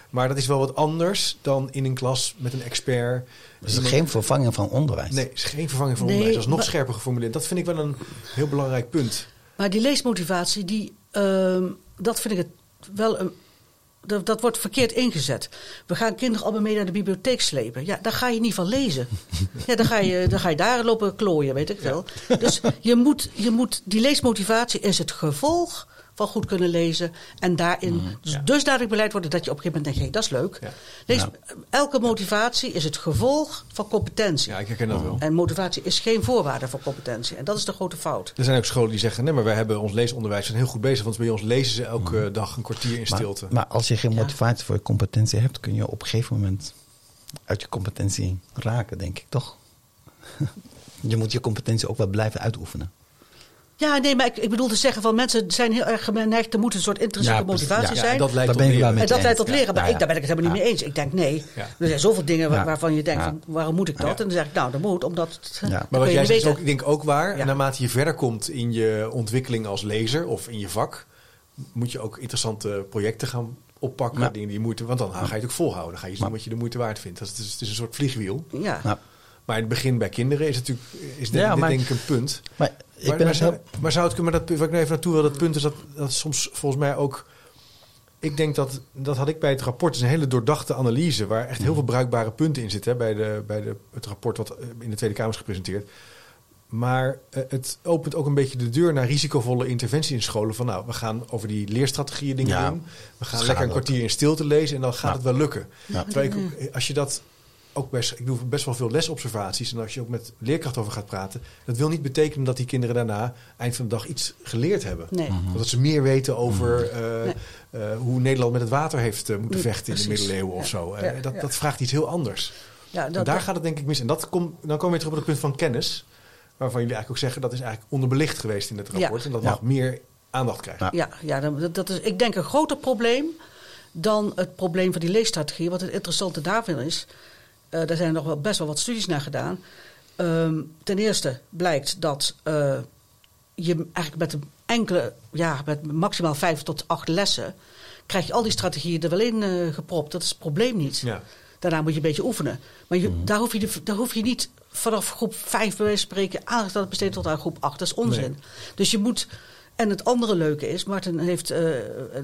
A: Maar dat is wel wat anders dan in een klas met een expert.
C: Dus het is geen vervanging van onderwijs.
A: Nee, het is geen vervanging van onderwijs. Dat is nog scherper geformuleerd. Dat vind ik wel een heel belangrijk punt.
B: Maar die leesmotivatie, die, uh, dat vind ik het wel een. Dat, dat, wordt verkeerd ingezet. We gaan kinderen allemaal mee naar de bibliotheek slepen. Ja, daar ga je niet van lezen. Ja, dan ga je, dan ga je daar lopen klooien, weet ik wel. Dus je moet, je moet, die leesmotivatie is het gevolg van goed kunnen lezen. En daarin mm, dus dusdanig beleid worden dat je op een gegeven moment denkt: hey, dat is leuk. Lees, Elke motivatie is het gevolg van competentie.
A: Ja, ik herken dat wel.
B: En motivatie is geen voorwaarde voor competentie. En dat is de grote fout.
A: Er zijn ook scholen die zeggen: nee, maar wij hebben ons leesonderwijs heel goed bezig. Want bij ons lezen ze elke mm. dag een kwartier in stilte.
C: Maar, als je geen motivatie voor je competentie hebt, kun je op een gegeven moment uit je competentie raken, denk ik toch? [LAUGHS] je moet je competentie ook wel blijven uitoefenen.
B: Ja, nee, maar ik, ik, bedoel te zeggen van mensen zijn heel erg geneigd, er moet een soort intrinsieke motivatie zijn.
A: dat leidt tot leren.
B: En dat leidt tot leren. Maar ik, daar ben ik het helemaal niet mee eens. Ik denk nee, er zijn zoveel dingen waarvan je denkt, van, waarom moet ik dat? En dan zeg ik, nou, dat moet, omdat
A: het, Maar wat jij zegt is ook, ik denk ook waar. Naarmate je verder komt in je ontwikkeling als lezer of in je vak, moet je ook interessante projecten gaan oppakken. Dingen die je moeite, want dan ga je het ook volhouden. Dan ga je zien wat je de moeite waard vindt. Dat is, het is een soort vliegwiel.
B: Ja.
A: Maar in het begin bij kinderen is het natuurlijk is dit, dit denk ik een punt.
C: Maar
A: ik maar, ben maar, zou, maar zou het kunnen, maar dat, wat ik nu even naartoe wil, dat punt is dat, dat soms volgens mij ook. Ik denk dat, dat had ik bij het rapport, is een hele doordachte analyse, waar echt heel veel bruikbare punten in zitten, bij, de, bij de, het rapport wat in de Tweede Kamer is gepresenteerd. Maar eh, het opent ook een beetje de deur naar risicovolle interventie in scholen. Van nou, we gaan over die leerstrategieën dingen doen. We gaan lekker een kwartier in stilte lezen en dan gaat het wel lukken. Terwijl ik, als je dat ook best, ik doe best wel veel lesobservaties. En als je ook met leerkrachten over gaat praten, dat wil niet betekenen dat die kinderen daarna eind van de dag iets geleerd hebben. Nee. Mhm. Dat ze meer weten over mhm. eh, eh, hoe Nederland met het water heeft uh, moeten vechten in de middeleeuwen of zo. dat, dat vraagt iets heel anders. Ja, dat, daar gaat het denk ik mis. En dat kom, dan komen we terug op het punt van kennis. Waarvan jullie eigenlijk ook zeggen dat is eigenlijk onderbelicht geweest in het rapport. En dat mag meer aandacht krijgen.
B: Ja, ja dat is ik denk een groter probleem dan het probleem van die leesstrategie. Wat het interessante daarvan is, uh, daar zijn nog wel best wel wat studies naar gedaan. Um, ten eerste blijkt dat uh, je eigenlijk met een enkele, ja, met maximaal vijf tot acht lessen, krijg je al die strategieën er wel in eh, gepropt. Dat is het probleem niet.
A: Ja.
B: Daarna moet je een beetje oefenen. Maar je, daar, hoef je de- daar hoef je niet vanaf groep 5 bij wijze van spreken aandacht aan te besteden tot aan groep 8. Dat is onzin.
A: Nee.
B: Dus je moet. En het andere leuke is, Martin heeft, eh,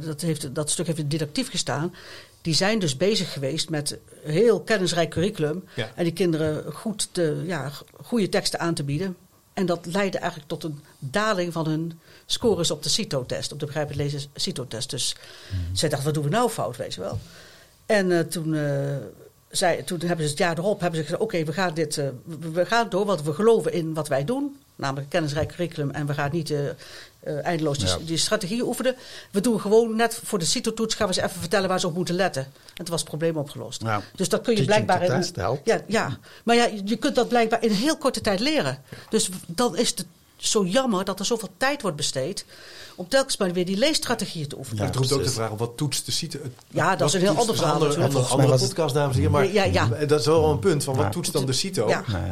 B: dat, heeft dat stuk heeft in didactief gestaan. Die zijn dus bezig geweest met een heel kennisrijk curriculum.
A: Ja.
B: En die kinderen goed de, ja, goede teksten aan te bieden. En dat leidde eigenlijk tot een daling van hun scores op de CITO-test, op de begrijpend lezen CITO-test. Dus zij dachten, wat doen we nou fout, weet je wel. En eh, toen, eh, zij, toen hebben ze het jaar erop hebben ze gezegd, oké, we gaan dit, eh, we, gaan door, want we geloven in wat wij doen. Namelijk een kennisrijk curriculum en we gaan niet eh, eindeloos die,
C: Ja.
B: die strategieën oefenen. We doen gewoon net voor de CITO-toets gaan we ze even vertellen waar ze op moeten letten. En toen was het probleem opgelost.
C: Ja.
B: Dus dat kun je
C: Teaching
B: blijkbaar... in-
C: helpt.
B: ja, ja, maar ja, je kunt dat blijkbaar in heel korte tijd leren. Dus dan is het zo jammer dat er zoveel tijd wordt besteed om telkens maar weer die leesstrategieën te oefenen.
C: Ja,
A: het roept ook de vraag wat toetst de CITO?
B: Ja, dat is een heel ander verhaal
A: Andere, andere,
C: was
A: podcast, dames en heren. Maar
B: Ja,
A: dat is wel een punt van wat
C: Ja.
A: toetst dan de CITO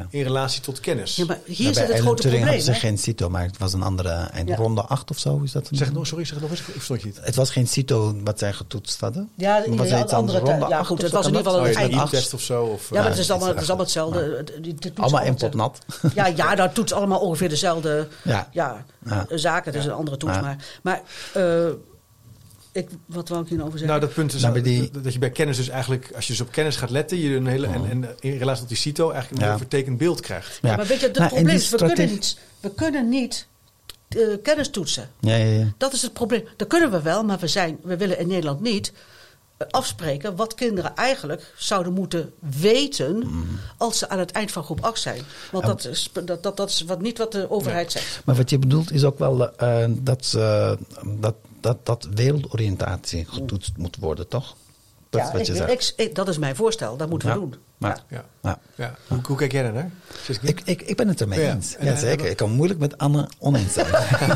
A: in relatie tot kennis?
B: Ja, maar hier zit het grote
C: Turing
B: probleem.
C: hadden ze geen CITO, maar het was een andere. En
B: Ja.
C: ronde 8 of zo is dat? Een,
A: Zeg nog, sorry, zeg nog eens. Ik verstond je niet.
C: Het was geen CITO wat zij getoetst hadden.
B: Ja,
C: Was het iets
B: andere Ja,
C: 8
B: goed, het was in ieder geval
C: dat?
A: Oh,
B: een
A: ja, de
B: eind-
A: e-test of zo? Of,
B: Ja, maar
A: eh,
B: het is allemaal,
C: iets
B: het is allemaal hetzelfde.
C: Allemaal in nat.
B: Ja, ja, nou toets allemaal ongeveer dezelfde
C: Ja.
B: Ja. Zaken. Het is een andere toets.
C: Ja.
B: Maar, maar eh, ik, wat wou ik hier nou over zeggen?
A: Nou, dat punt is
C: Nou, die-
A: dat- dat je bij kennis dus eigenlijk, als je dus op kennis gaat letten, je een hele, en, en in relatie tot die CITO eigenlijk een
C: Ja.
A: heel vertekend beeld krijgt.
C: Ja.
B: Maar weet je, het
C: Nou,
B: probleem is, we kunnen niet, we kunnen niet eh, kennis toetsen.
C: Ja, ja, ja.
B: Dat is het probleem. Dat kunnen we wel, maar we, zijn, we willen in Nederland niet afspreken wat kinderen eigenlijk zouden moeten weten
C: Mm.
B: als ze aan het eind van groep 8 zijn. Want dat is, dat, dat, dat is wat, niet wat de overheid zegt.
C: Maar wat je bedoelt is ook wel eh, dat, eh, dat, dat, dat wereldoriëntatie getoetst moet worden, toch? Dat is
B: Ja,
C: wat je
B: ik-
C: zegt.
B: ik- ik- dat is mijn voorstel, dat moeten
C: Ja.
B: we doen.
C: Maar-
B: Ja.
A: Ja.
C: Ja.
A: Ja. Hoe, hoe kijk jij daarnaar?
C: Ik, ik, ik ben het ermee
A: Ja.
C: eens.
A: En,
C: Ja, zeker. Ik kan moeilijk met Anne oneens zijn.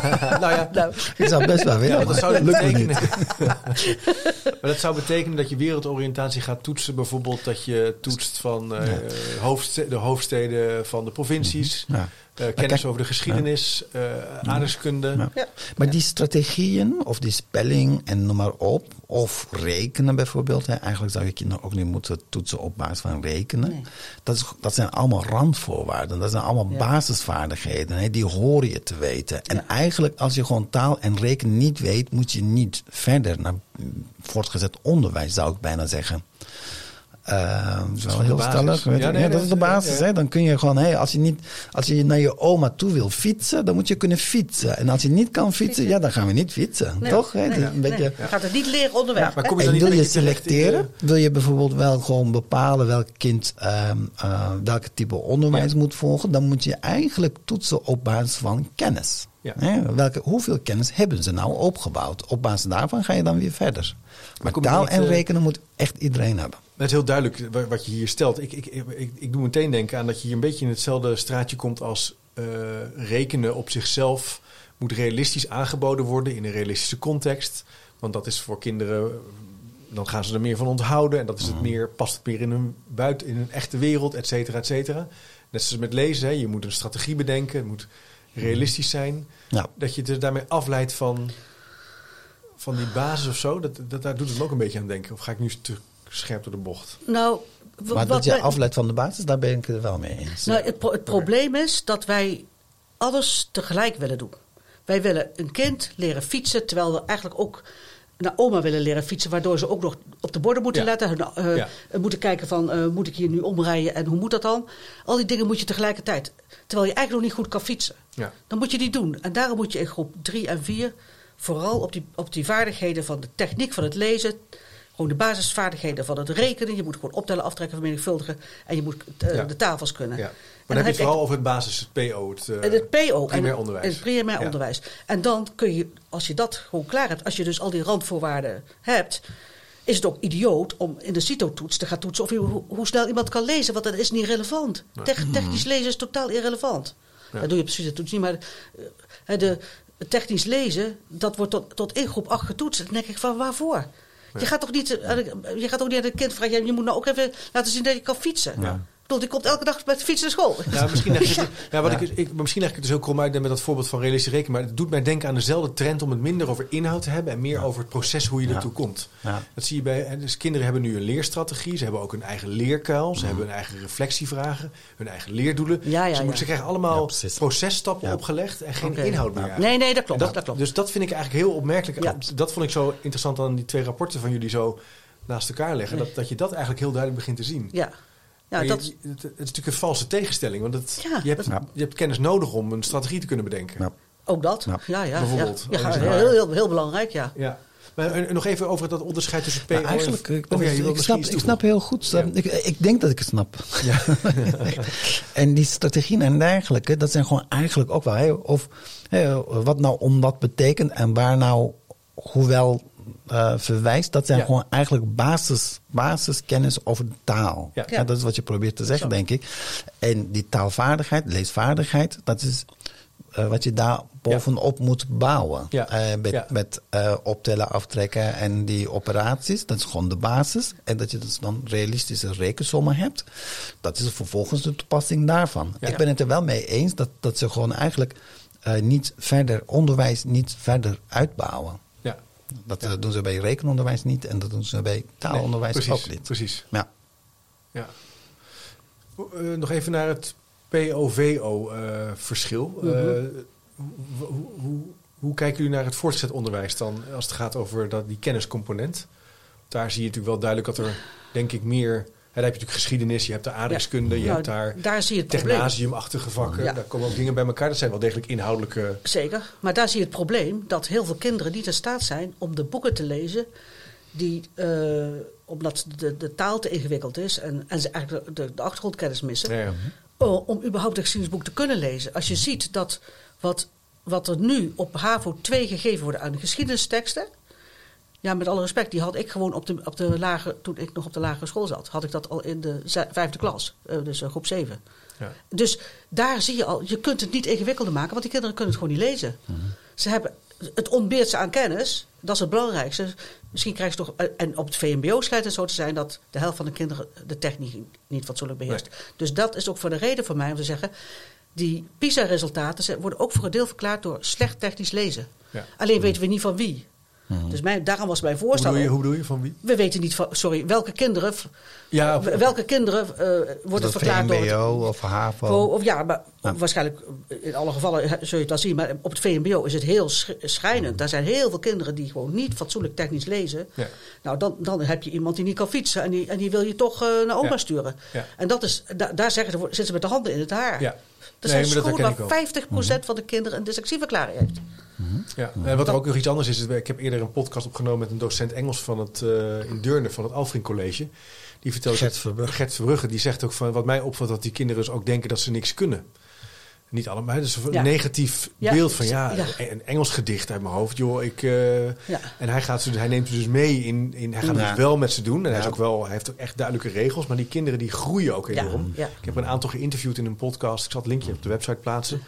C: [LAUGHS]
A: nou ja,
B: Nou,
C: ik zou best wel willen,
A: Ja, dat zou
C: me
A: betekenen.
C: niet. [LAUGHS]
A: maar dat zou betekenen dat je wereldoriëntatie gaat toetsen. Bijvoorbeeld dat je toetst van eh, hoofdste- de hoofdsteden van de provincies.
C: Ja.
A: Eh, kennis
C: kijk-
A: over de geschiedenis, eh aardrijkskunde.
C: Ja.
B: Ja.
C: Maar die strategieën, of die spelling en noem maar op, of rekenen bijvoorbeeld. Hè, eigenlijk zou je kinderen ook niet moeten toetsen op basis van rekenen.
B: Nee.
C: Dat, is, dat zijn allemaal randvoorwaarden. Dat zijn allemaal
B: Ja.
C: basisvaardigheden. Hè, die horen je te weten. En eigenlijk, als je gewoon taal en rekenen niet weet, moet je niet verder naar voortgezet onderwijs, zou ik bijna zeggen. Eh, dat is wel heel stellig.
A: Ja, nee,
C: dat is de basis.
A: ja.
C: Hè. Dan kun je gewoon, hè, als, je niet, als je naar je oma toe wil fietsen, dan moet je kunnen fietsen. En als je niet kan fietsen,
B: Fietsen.
C: ja, dan gaan we niet fietsen.
B: Nee,
C: toch?
B: Nee,
C: een beetje,
B: Je gaat het niet leren onderweg.
C: ja,
A: maar
B: hè?
A: kom je dan
C: en
A: niet
C: wil je
A: de-
C: selecteren? Wil je bijvoorbeeld wel gewoon bepalen welk kind ehm, eh, welke type onderwijs
A: Ja.
C: moet volgen? Dan moet je eigenlijk toetsen op basis van kennis.
A: Ja.
C: Hè? Welke, hoeveel kennis hebben ze nou opgebouwd? Op basis daarvan ga je dan weer verder. Maar taal
A: niet,
C: en
A: eh,
C: rekenen moet echt iedereen hebben.
A: Het is heel duidelijk wa- wat je hier stelt. Ik, ik, ik, ik, doe meteen denken aan dat je hier een beetje in hetzelfde straatje komt als eh, rekenen op zichzelf moet realistisch aangeboden worden in een realistische context. Want dat is voor kinderen, dan gaan ze er meer van onthouden. En dat is het meer, past het meer in hun, buiten, in hun echte wereld, et cetera, et cetera. Net zoals met lezen, hè. je moet een strategie bedenken, het moet realistisch zijn.
C: Ja.
A: Dat je het er daarmee afleidt van, van die basis of zo. Dat, dat, daar doet het me ook een beetje aan denken. Of ga ik nu te scherp door de bocht?
B: Nou,
C: Maar
B: wat
C: dat je afleidt van de basis, daar ben ik het wel mee eens.
B: Nou, het, pro- het probleem is dat wij alles tegelijk willen doen. Wij willen een kind leren fietsen, terwijl we eigenlijk ook naar oma willen leren fietsen, waardoor ze ook nog op de borden moeten
A: Ja.
B: letten, hun, eh,
A: Ja.
B: eh, moeten kijken van eh, moet ik hier nu omrijden en hoe moet dat dan? Al die dingen moet je tegelijkertijd, terwijl je eigenlijk nog niet goed kan fietsen.
A: Ja.
B: Dan moet je die doen. En daarom moet je in groep 3 en 4 vooral op die, op die vaardigheden van de techniek van het lezen. Gewoon de basisvaardigheden van het rekenen. Je moet gewoon optellen, aftrekken, vermenigvuldigen. En je moet eh,
A: Ja.
B: de tafels kunnen.
A: Ja. Maar dan heb je het vooral over het basis, het PO. Het,
B: en het PO.
A: primair onderwijs.
B: Het primair
A: Ja.
B: onderwijs. En dan kun je, als je dat gewoon klaar hebt, als je dus al die randvoorwaarden hebt, is het ook idioot om in de CITO-toets te gaan toetsen of je, hoe, hoe snel iemand kan lezen, want dat is niet relevant. Tech- technisch lezen is totaal irrelevant. Dat doe je op CITO-toets niet, maar eh, de, het technisch lezen, dat wordt tot, tot in groep 8 getoetst. Dan denk ik van waarvoor? Je gaat toch niet, eh, je gaat ook niet aan het kind vragen, je moet nou ook even laten zien dat je kan fietsen.
C: Ja.
B: Ik bedoel, die komt elke dag met de fiets naar school.
A: Ja, misschien leg ik [LAUGHS] het, ja, wat Ik, ik, misschien leg ik het dus ook krom uit met dat voorbeeld van realistische rekening. Maar het doet mij denken aan dezelfde trend om het minder over inhoud te hebben en meer over het proces hoe je
C: Ja.
A: ertoe komt.
C: Ja.
A: Dat zie je bij. hè, Dus kinderen hebben nu een leerstrategie. Ze hebben ook een eigen leerkuil. Ze hebben hun eigen reflectievragen, hun eigen leerdoelen.
B: Ja, ja,
A: ze, ze krijgen allemaal processtappen
C: Ja.
A: opgelegd en geen inhoud meer.
B: Nee, nee, dat klopt.
A: En
B: dat, klopt.
A: Dus dat vind ik eigenlijk heel opmerkelijk.
B: Ja.
A: Dat vond ik zo interessant aan die twee rapporten van jullie zo naast elkaar leggen.
B: Nee.
A: Dat, dat je dat eigenlijk heel duidelijk begint te zien.
B: ja. Ja,
A: Maar
B: dat,
A: je- het, het is natuurlijk een valse tegenstelling. Want het,
B: Ja,
A: je, hebt, je hebt kennis nodig om een strategie te kunnen bedenken.
C: Ja.
B: ook dat.
C: Ja.
B: Ja, ja.
A: Bijvoorbeeld.
B: Ja, ja, heel, heel, heel belangrijk, ja.
A: Ja. Maar eh, nog even over dat onderscheid tussen PO
C: eigenlijk,
A: en...
C: ik,
A: Oh ja, je wil
C: ik, snap, ik snap heel goed.
A: Ja.
C: Ik, ik denk dat ik het snap.
A: Ja. [LAUGHS] [LAUGHS]
C: En die strategieën en dergelijke, dat zijn gewoon eigenlijk ook wel... Of hè, wat nou om wat betekent en waar nou hoewel eh, verwijst... dat zijn
A: Ja.
C: gewoon eigenlijk basis, basiskennis over de taal.
A: Ja.
C: Ja. dat is wat je probeert te zeggen, denk ik. En die taalvaardigheid, leesvaardigheid, dat is... eh, wat je daar bovenop moet bouwen.
A: Ja.
C: Eh, met
A: Ja.
C: met optellen, aftrekken en die operaties. Dat is gewoon de basis. En dat je dus dan realistische rekensommen hebt. Dat is vervolgens de toepassing daarvan. Ik ben het er wel mee eens dat, dat ze gewoon eigenlijk niet verder onderwijs niet verder uitbouwen. Dat eh, doen ze bij rekenonderwijs niet en dat doen ze bij taalonderwijs
A: Nee, precies,
C: ook niet.
A: Precies.
C: Ja.
A: Ja. Eh, nog even naar het POVO-verschil.
B: Mhm.
A: hoe, hoe, hoe, hoe kijken jullie naar het voortgezet onderwijs dan als het gaat over dat, die kenniscomponent? Daar zie je natuurlijk wel duidelijk dat er, denk ik, meer. Daar heb je natuurlijk geschiedenis, je hebt de aardrijkskunde, je
B: Nou,
A: hebt daar
B: daar zie je het
A: vakken.
B: Ja.
A: Daar komen ook dingen bij elkaar. Dat zijn wel degelijk inhoudelijke.
B: Zeker. Maar daar zie je het probleem dat heel veel kinderen niet in staat zijn om de boeken te lezen. Die, eh, omdat de, de taal te ingewikkeld is en, en ze eigenlijk de, de achtergrondkennis missen.
A: Ja, ja.
B: oh, om überhaupt een geschiedenisboek te kunnen lezen. Als je ziet dat wat, wat er nu op HAVO 2 gegeven wordt aan geschiedenisteksten. Ja, met alle respect, die had ik gewoon op de, op de lage, toen ik nog op de lagere school zat, had ik dat al in de ze- vijfde klas, eh, dus eh, groep 7.
A: Ja.
B: Dus daar zie je al, je kunt het niet ingewikkelder maken, want die kinderen kunnen het gewoon niet lezen. Ze hebben, het ontbeert ze aan kennis, dat is het belangrijkste. Misschien krijg je toch, eh, en op het VMBO schijnt het zo te zijn dat de helft van de kinderen de techniek niet fatsoenlijk beheerst. Dus dat is ook voor de reden voor mij om te zeggen, die PISA-resultaten worden ook voor een deel verklaard door slecht technisch lezen.
A: Ja.
B: Alleen weten we niet van wie. Dus mijn, daarom was mijn
A: Hoe
B: voorstel.
A: hoe bedoel je van wie?
B: We weten niet van, sorry, welke kinderen,
A: Ja, of-
B: welke kinderen eh, worden
C: Dat
B: verklaard door het
C: VMBO of HAVO.
B: Vo- Of ja, maar
C: Ja.
B: waarschijnlijk in alle gevallen zul je het wel zien. Maar op het VMBO is het heel sch- schrijnend. Daar zijn heel veel kinderen die gewoon niet fatsoenlijk technisch lezen.
A: Ja.
B: Nou, dan, dan heb je iemand die niet kan fietsen en die, en die wil je toch eh, naar oma
A: Ja.
B: sturen.
A: Ja.
B: En dat is, da- daar zeggen ze, zitten ze met de handen in het haar.
A: Ja.
B: Er
A: Nee,
B: zijn
A: maar dat
B: scholen waar
A: ook.
B: 50% van de kinderen een dyslexieverklaring heeft.
A: Ja, en wat er ook nog iets anders is, is, ik heb eerder een podcast opgenomen met een docent Engels van het, eh, in Deurne van het Alfring College. Die vertelt
C: Gert Verbrugge.
A: Gert Verbrugge, die zegt ook van wat mij opvalt dat die kinderen dus ook denken dat ze niks kunnen. Niet allemaal, dus een
B: Ja.
A: negatief
B: Ja,
A: beeld van ja,
B: ja.
A: een Engels gedicht uit mijn hoofd, joh, ik. eh,
B: Ja.
A: En hij gaat ze, hij neemt ze dus mee in, in hij gaat
C: Ja.
A: dus wel met ze doen en hij is ook wel, hij heeft ook echt duidelijke regels, maar die kinderen die groeien ook enorm.
B: ja.
A: Ik heb een aantal geïnterviewd in een podcast. Ik zal het linkje op de website plaatsen.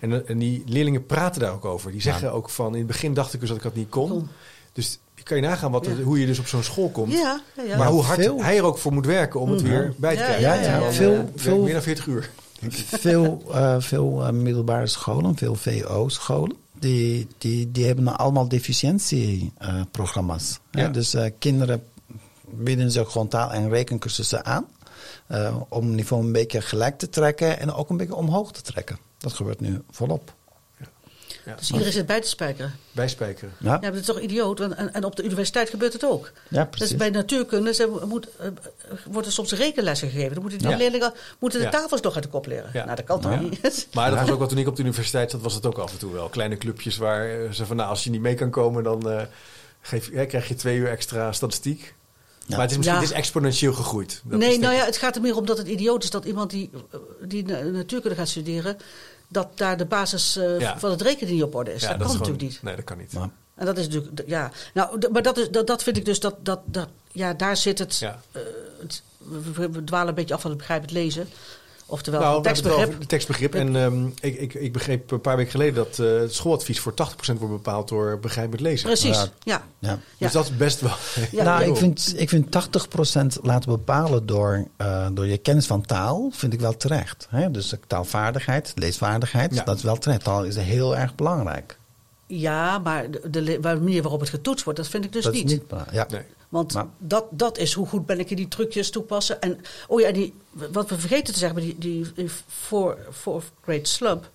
A: En, eh, en die leerlingen praten daar ook over. Die zeggen ook van, in het begin dacht ik dus dat ik dat niet kon.
B: Kon.
A: Dus kan je nagaan wat, er-
B: Ja.
A: hoe je dus op zo'n school komt.
B: Ja, ja, ja.
A: Maar hoe hard
C: veel-
A: hij er ook voor moet werken om het weer bij te krijgen.
B: ja,
A: Het
B: ja,
A: zijn
B: ja,
A: dan,
C: Veel-
A: eh,
C: veel-
A: meer dan 40 uur.
C: Veel eh, veel eh, middelbare scholen, veel VO-scholen, die, die, die hebben allemaal deficiëntieprogramma's.
A: Ja.
C: Dus eh, kinderen bieden ze gewoon taal- en rekencursussen aan. om het niveau een beetje gelijk te trekken en ook een beetje omhoog te trekken. Dat gebeurt nu volop.
A: Ja.
B: Dus iedereen zit bij te spijkeren.
A: Bijspijkeren.
C: Ja,
B: Ja, maar dat is toch idioot? Want- En, en op de universiteit gebeurt het ook.
C: ja
B: Dus
C: precies.
B: bij natuurkunde ze moet, eh, wordt er soms rekenlessen gegeven. Dan moeten die
A: Ja.
B: leerlingen moeten de
A: Ja.
B: tafels nog uit de kop leren.
A: Ja.
B: Nou, dat kan toch
C: Ja.
B: niet?
A: Maar dat was ook wat toen ik op de universiteit zat, was het ook af en toe wel. Kleine clubjes waar eh, ze van, nou, als je niet mee kan komen, dan eh, geef, ja, krijg je twee uur extra statistiek.
C: Ja.
A: Maar het is misschien
B: Ja.
A: het is exponentieel gegroeid. Dat
B: nee, nou ja, het gaat er meer om dat het idioot is dat iemand die, die na- natuurkunde gaat studeren, dat daar de basis eh,
A: Ja.
B: van het rekenen niet op orde is.
A: Ja,
B: dat,
A: dat
B: kan
A: is gewoon-
B: natuurlijk niet.
A: Nee, dat kan niet.
C: Maar-
B: En dat is natuurlijk, ja. Nou, maar dat, is, dat, dat vind ik dus, dat, dat, dat, ja, daar zit het,
A: Ja.
B: eh, het- we, we dwalen een beetje af van het begrijpend lezen. Oftewel,
A: Nou,
B: tekstbegrip.
A: tekstbegrip. En ehm, ik, ik, ik begreep een paar weken geleden dat eh, het schooladvies voor 80% wordt bepaald door begrijpend lezen.
B: Precies,
C: Ja.
B: ja.
C: Ja.
A: Dus dat is best wel. [LAUGHS]
B: Ja,
C: nou, ik vind, ik vind 80% laten bepalen door, eh, door je kennis van taal, vind ik wel terecht. Hè? Dus taalvaardigheid, leesvaardigheid,
A: Ja.
C: dat is wel terecht. Taal is heel erg belangrijk.
B: Ja, maar de, de manier waarop het getoetst wordt, dat vind ik dus
C: dat
B: niet.
C: is niet belangrijk. Ja.
A: Nee.
B: Want
C: Maar-
B: dat, dat is hoe goed ben ik in die trucjes toepassen. En oh ja, die, wat we vergeten te zeggen, die, die, die four- fourth grade slump.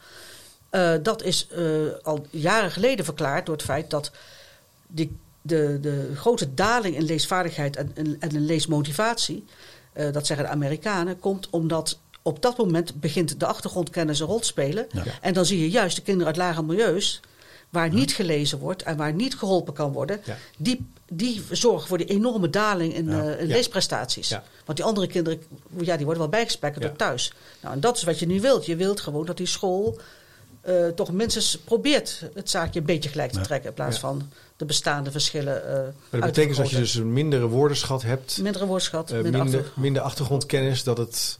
B: eh, dat is eh, al jaren geleden verklaard door het feit dat die, de, de grote daling in leesvaardigheid en, en, en in leesmotivatie, eh, dat zeggen de Amerikanen, komt omdat op dat moment begint de achtergrondkennis een rol te spelen.
C: Ja.
B: En dan zie je juist de kinderen uit lage milieus, waar niet gelezen wordt en waar niet geholpen kan worden,
A: Ja.
B: die, die zorgen voor die enorme daling in,
C: Ja.
B: eh, in
A: Ja.
B: leesprestaties. Want die andere kinderen, ja, die worden wel bijgespekkt
A: Ja.
B: door thuis. Nou, en dat is wat je nu wilt. Je wilt gewoon dat die school eh, toch minstens probeert het zaakje een beetje gelijk te trekken. In plaats van de bestaande verschillen eh
A: Maar dat
B: te
A: betekent dat je dus een mindere woordenschat hebt,
B: Mindere woordschat,
A: eh,
B: minder,
A: minder achtergrondkennis, dat het.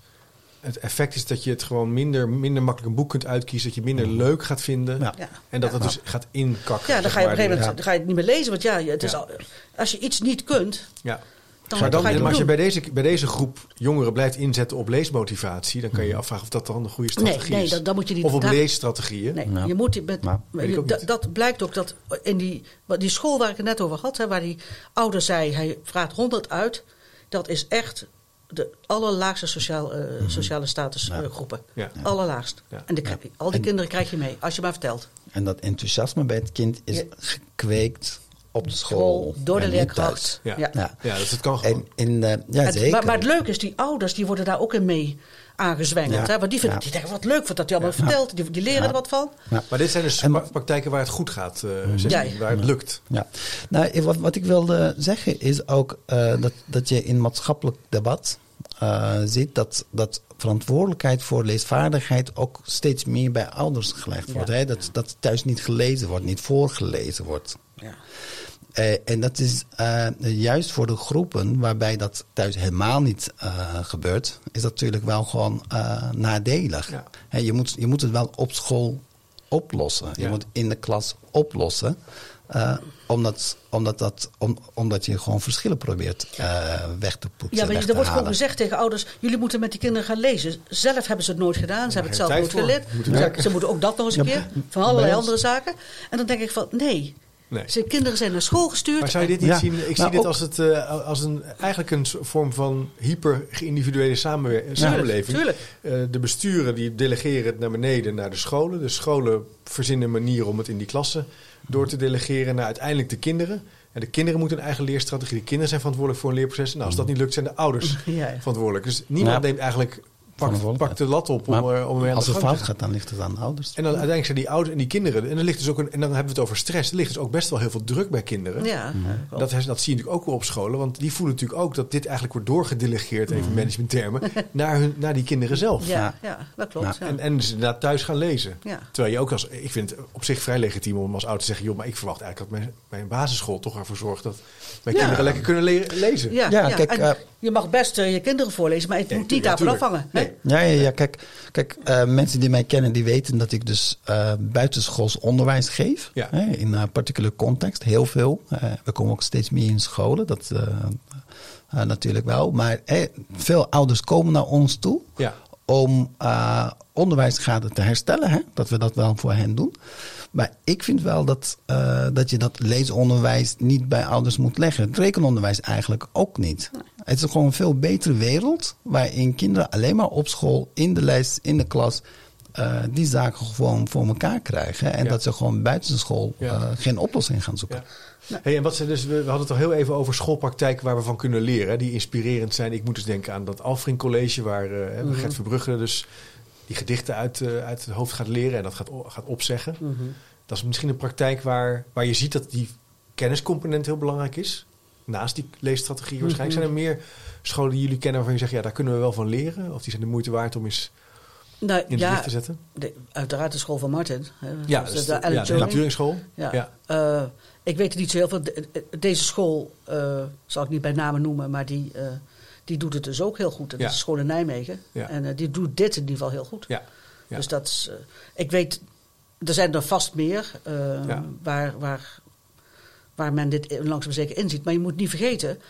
A: Het effect is dat je het gewoon minder, minder makkelijk een boek kunt uitkiezen. Dat je minder leuk gaat vinden.
C: Ja.
A: En dat
B: Ja.
A: het dus gaat inkakken.
B: Ja, dan ga je op een gegeven moment dan ga je het niet meer lezen. Want ja, het is
A: Ja.
B: al, als je iets niet kunt,
A: Ja.
B: dan,
A: maar, dan, maar als je bij deze, bij deze groep jongeren blijft inzetten op leesmotivatie, dan kan je je afvragen of dat dan een goede
B: Nee,
A: strategie
B: nee,
A: is.
B: dan, dan moet je die
A: of op
B: daar-
A: leesstrategieën.
B: Nee,
C: Ja.
B: je moet die met, je- dat,
A: niet.
B: dat blijkt ook dat in die, wat die school waar ik het net over had, hè, waar die ouder zei, hij vraagt 100 uit, dat is echt de allerlaagste sociaal, eh, sociale statusgroepen.
A: Ja.
B: Allerlaagst.
A: Ja.
B: En de, al die
C: En-
B: kinderen krijg je mee, als je maar vertelt.
C: En dat enthousiasme bij het kind is
B: Ja.
C: gekweekt op de school.
B: School, door de leerkracht.
A: Ja.
B: Ja.
C: Ja.
A: Ja, dus het kan gewoon.
C: En in, eh, ja,
B: Het-
C: zeker.
B: maar, maar het leuke is, die ouders die worden daar ook in mee aangezwengeld.
C: Ja.
B: Hè? Want die, vinden,
C: Ja.
B: die denken, wat leuk wat dat hij allemaal
C: Ja.
B: vertelt. Die, die leren
C: Ja.
B: er wat van.
C: Ja.
A: maar dit zijn dus
C: En-
A: pra- praktijken waar het goed gaat, eh je, waar het lukt.
C: Ja, nou, wat, wat ik wilde zeggen is ook eh, dat, dat je in maatschappelijk debat eh, ziet dat, dat verantwoordelijkheid voor leesvaardigheid ook steeds meer bij ouders gelegd wordt. Hè? Dat, dat thuis niet gelezen wordt, niet voorgelezen wordt.
B: Ja.
C: Eh, en dat is eh, juist voor de groepen waarbij dat thuis helemaal niet eh, gebeurt, is dat natuurlijk wel gewoon eh, nadelig.
A: Ja.
C: Hè, je, moet, je moet het wel op school oplossen.
A: Ja.
C: Je moet in de klas oplossen. eh, omdat, omdat, dat, om, omdat je gewoon verschillen probeert eh, weg te poetsen.
B: Ja, maar er wordt gewoon gezegd tegen ouders: jullie moeten met die kinderen gaan lezen. Zelf hebben ze het nooit gedaan, ze hebben het zelf nooit geleerd. Ze, ze moeten ook dat nog eens een
C: Ja,
B: keer, van allerlei andere zaken. En dan denk ik van: nee,
A: Nee.
B: Ze kinderen zijn naar school gestuurd.
A: Maar zou je dit niet
C: Ja,
A: zien? Ik zie
C: nou,
A: dit als, het, eh, als een, eigenlijk een vorm van hyper geïndividuele samenwer- samenleving.
B: tuurlijk.
A: Eh, de besturen die delegeren het naar beneden naar de scholen. De scholen verzinnen manieren om het in die klassen door te delegeren naar uiteindelijk de kinderen. En de kinderen moeten een eigen leerstrategie. De kinderen zijn verantwoordelijk voor een leerproces. Nou, als dat niet lukt, zijn de ouders
B: Ja, ja.
A: verantwoordelijk. Dus niemand
C: Ja.
A: neemt eigenlijk pakt, pakt de lat op om, er- om ermee aan
C: als het fout gaat, dan ligt het aan de ouders.
A: En dan uiteindelijk zijn die ouders en die kinderen. En dan, ligt dus ook een, en dan hebben we het over stress. Er ligt dus ook best wel heel veel druk bij kinderen.
B: Ja,
A: Dat, dat zie je natuurlijk ook wel op scholen. Want die voelen natuurlijk ook dat dit eigenlijk wordt doorgedelegeerd, even managementtermen, [LAUGHS] naar, hun, naar die kinderen zelf.
B: ja,
C: Ja.
B: ja, dat klopt.
C: Ja.
A: En, en ze inderdaad thuis gaan lezen.
B: Ja.
A: Terwijl je ook als, ik vind het op zich vrij legitiem om als ouder te zeggen, joh, maar ik verwacht eigenlijk dat mijn, mijn basisschool toch ervoor zorgt dat mijn
B: Ja.
A: kinderen lekker kunnen le- lezen.
B: Ja,
C: Ja,
B: ja,
C: kijk,
B: en
C: eh,
B: je mag best eh, je kinderen voorlezen, maar het
A: Nee,
B: moet niet
A: ja,
B: daarvan afhangen.
A: Nee.
C: Ja, ja, ja. Kijk, kijk eh, mensen die mij kennen, die weten dat ik dus eh buitenschools onderwijs geef.
A: Ja.
C: Hè, in een particular context, heel veel. Eh, we komen ook steeds meer in scholen, dat natuurlijk wel. Maar veel ouders komen naar ons toe
A: Ja.
C: om onderwijsschade te herstellen. Hè? Dat we dat wel voor hen doen. Maar ik vind wel dat, eh, dat je dat leesonderwijs niet bij ouders moet leggen. Het rekenonderwijs eigenlijk ook niet. Het is gewoon een veel betere wereld waarin kinderen alleen maar op school, in de les, in de klas, eh, die zaken gewoon voor elkaar krijgen. En
A: Ja.
C: dat ze gewoon buiten de school
A: Ja.
C: eh, geen oplossing gaan zoeken.
A: Ja. Hey, en wat ze dus, we hadden het al heel even over schoolpraktijken waar we van kunnen leren. hè, Die inspirerend zijn. Ik moet dus denken aan dat Alfring College, waar eh
B: Mhm.
A: Gert Verbrugge dus die gedichten uit, eh, uit het hoofd gaat leren en dat gaat, gaat opzeggen.
B: Mhm.
A: Dat is misschien een praktijk waar, waar je ziet dat die kenniscomponent heel belangrijk is. Naast die leesstrategie. Waarschijnlijk zijn er meer scholen die jullie kennen waarvan je zegt, ja, daar kunnen we wel van leren. Of die zijn de moeite waard om eens
B: Nou,
A: in het
B: ja,
A: licht te zetten.
B: de- uiteraard de school van Martin. hè,
A: Ja, dus
B: de
A: de, ja, de
B: Turing.
A: Turing-school.
B: Ja.
A: Ja.
B: Eh, ik weet er niet zo heel veel. De- de- Deze school, eh, zal ik niet bij namen noemen, maar die, die doet het dus ook heel goed. Dat
A: Ja.
B: is school in Nijmegen.
A: Ja.
B: En eh, die doet dit in ieder geval heel goed.
A: Ja. Ja.
B: Dus dat is, eh, ik weet, er zijn er vast meer eh, waar, waar, waar men dit langzaam zeker inziet. Maar je moet niet vergeten,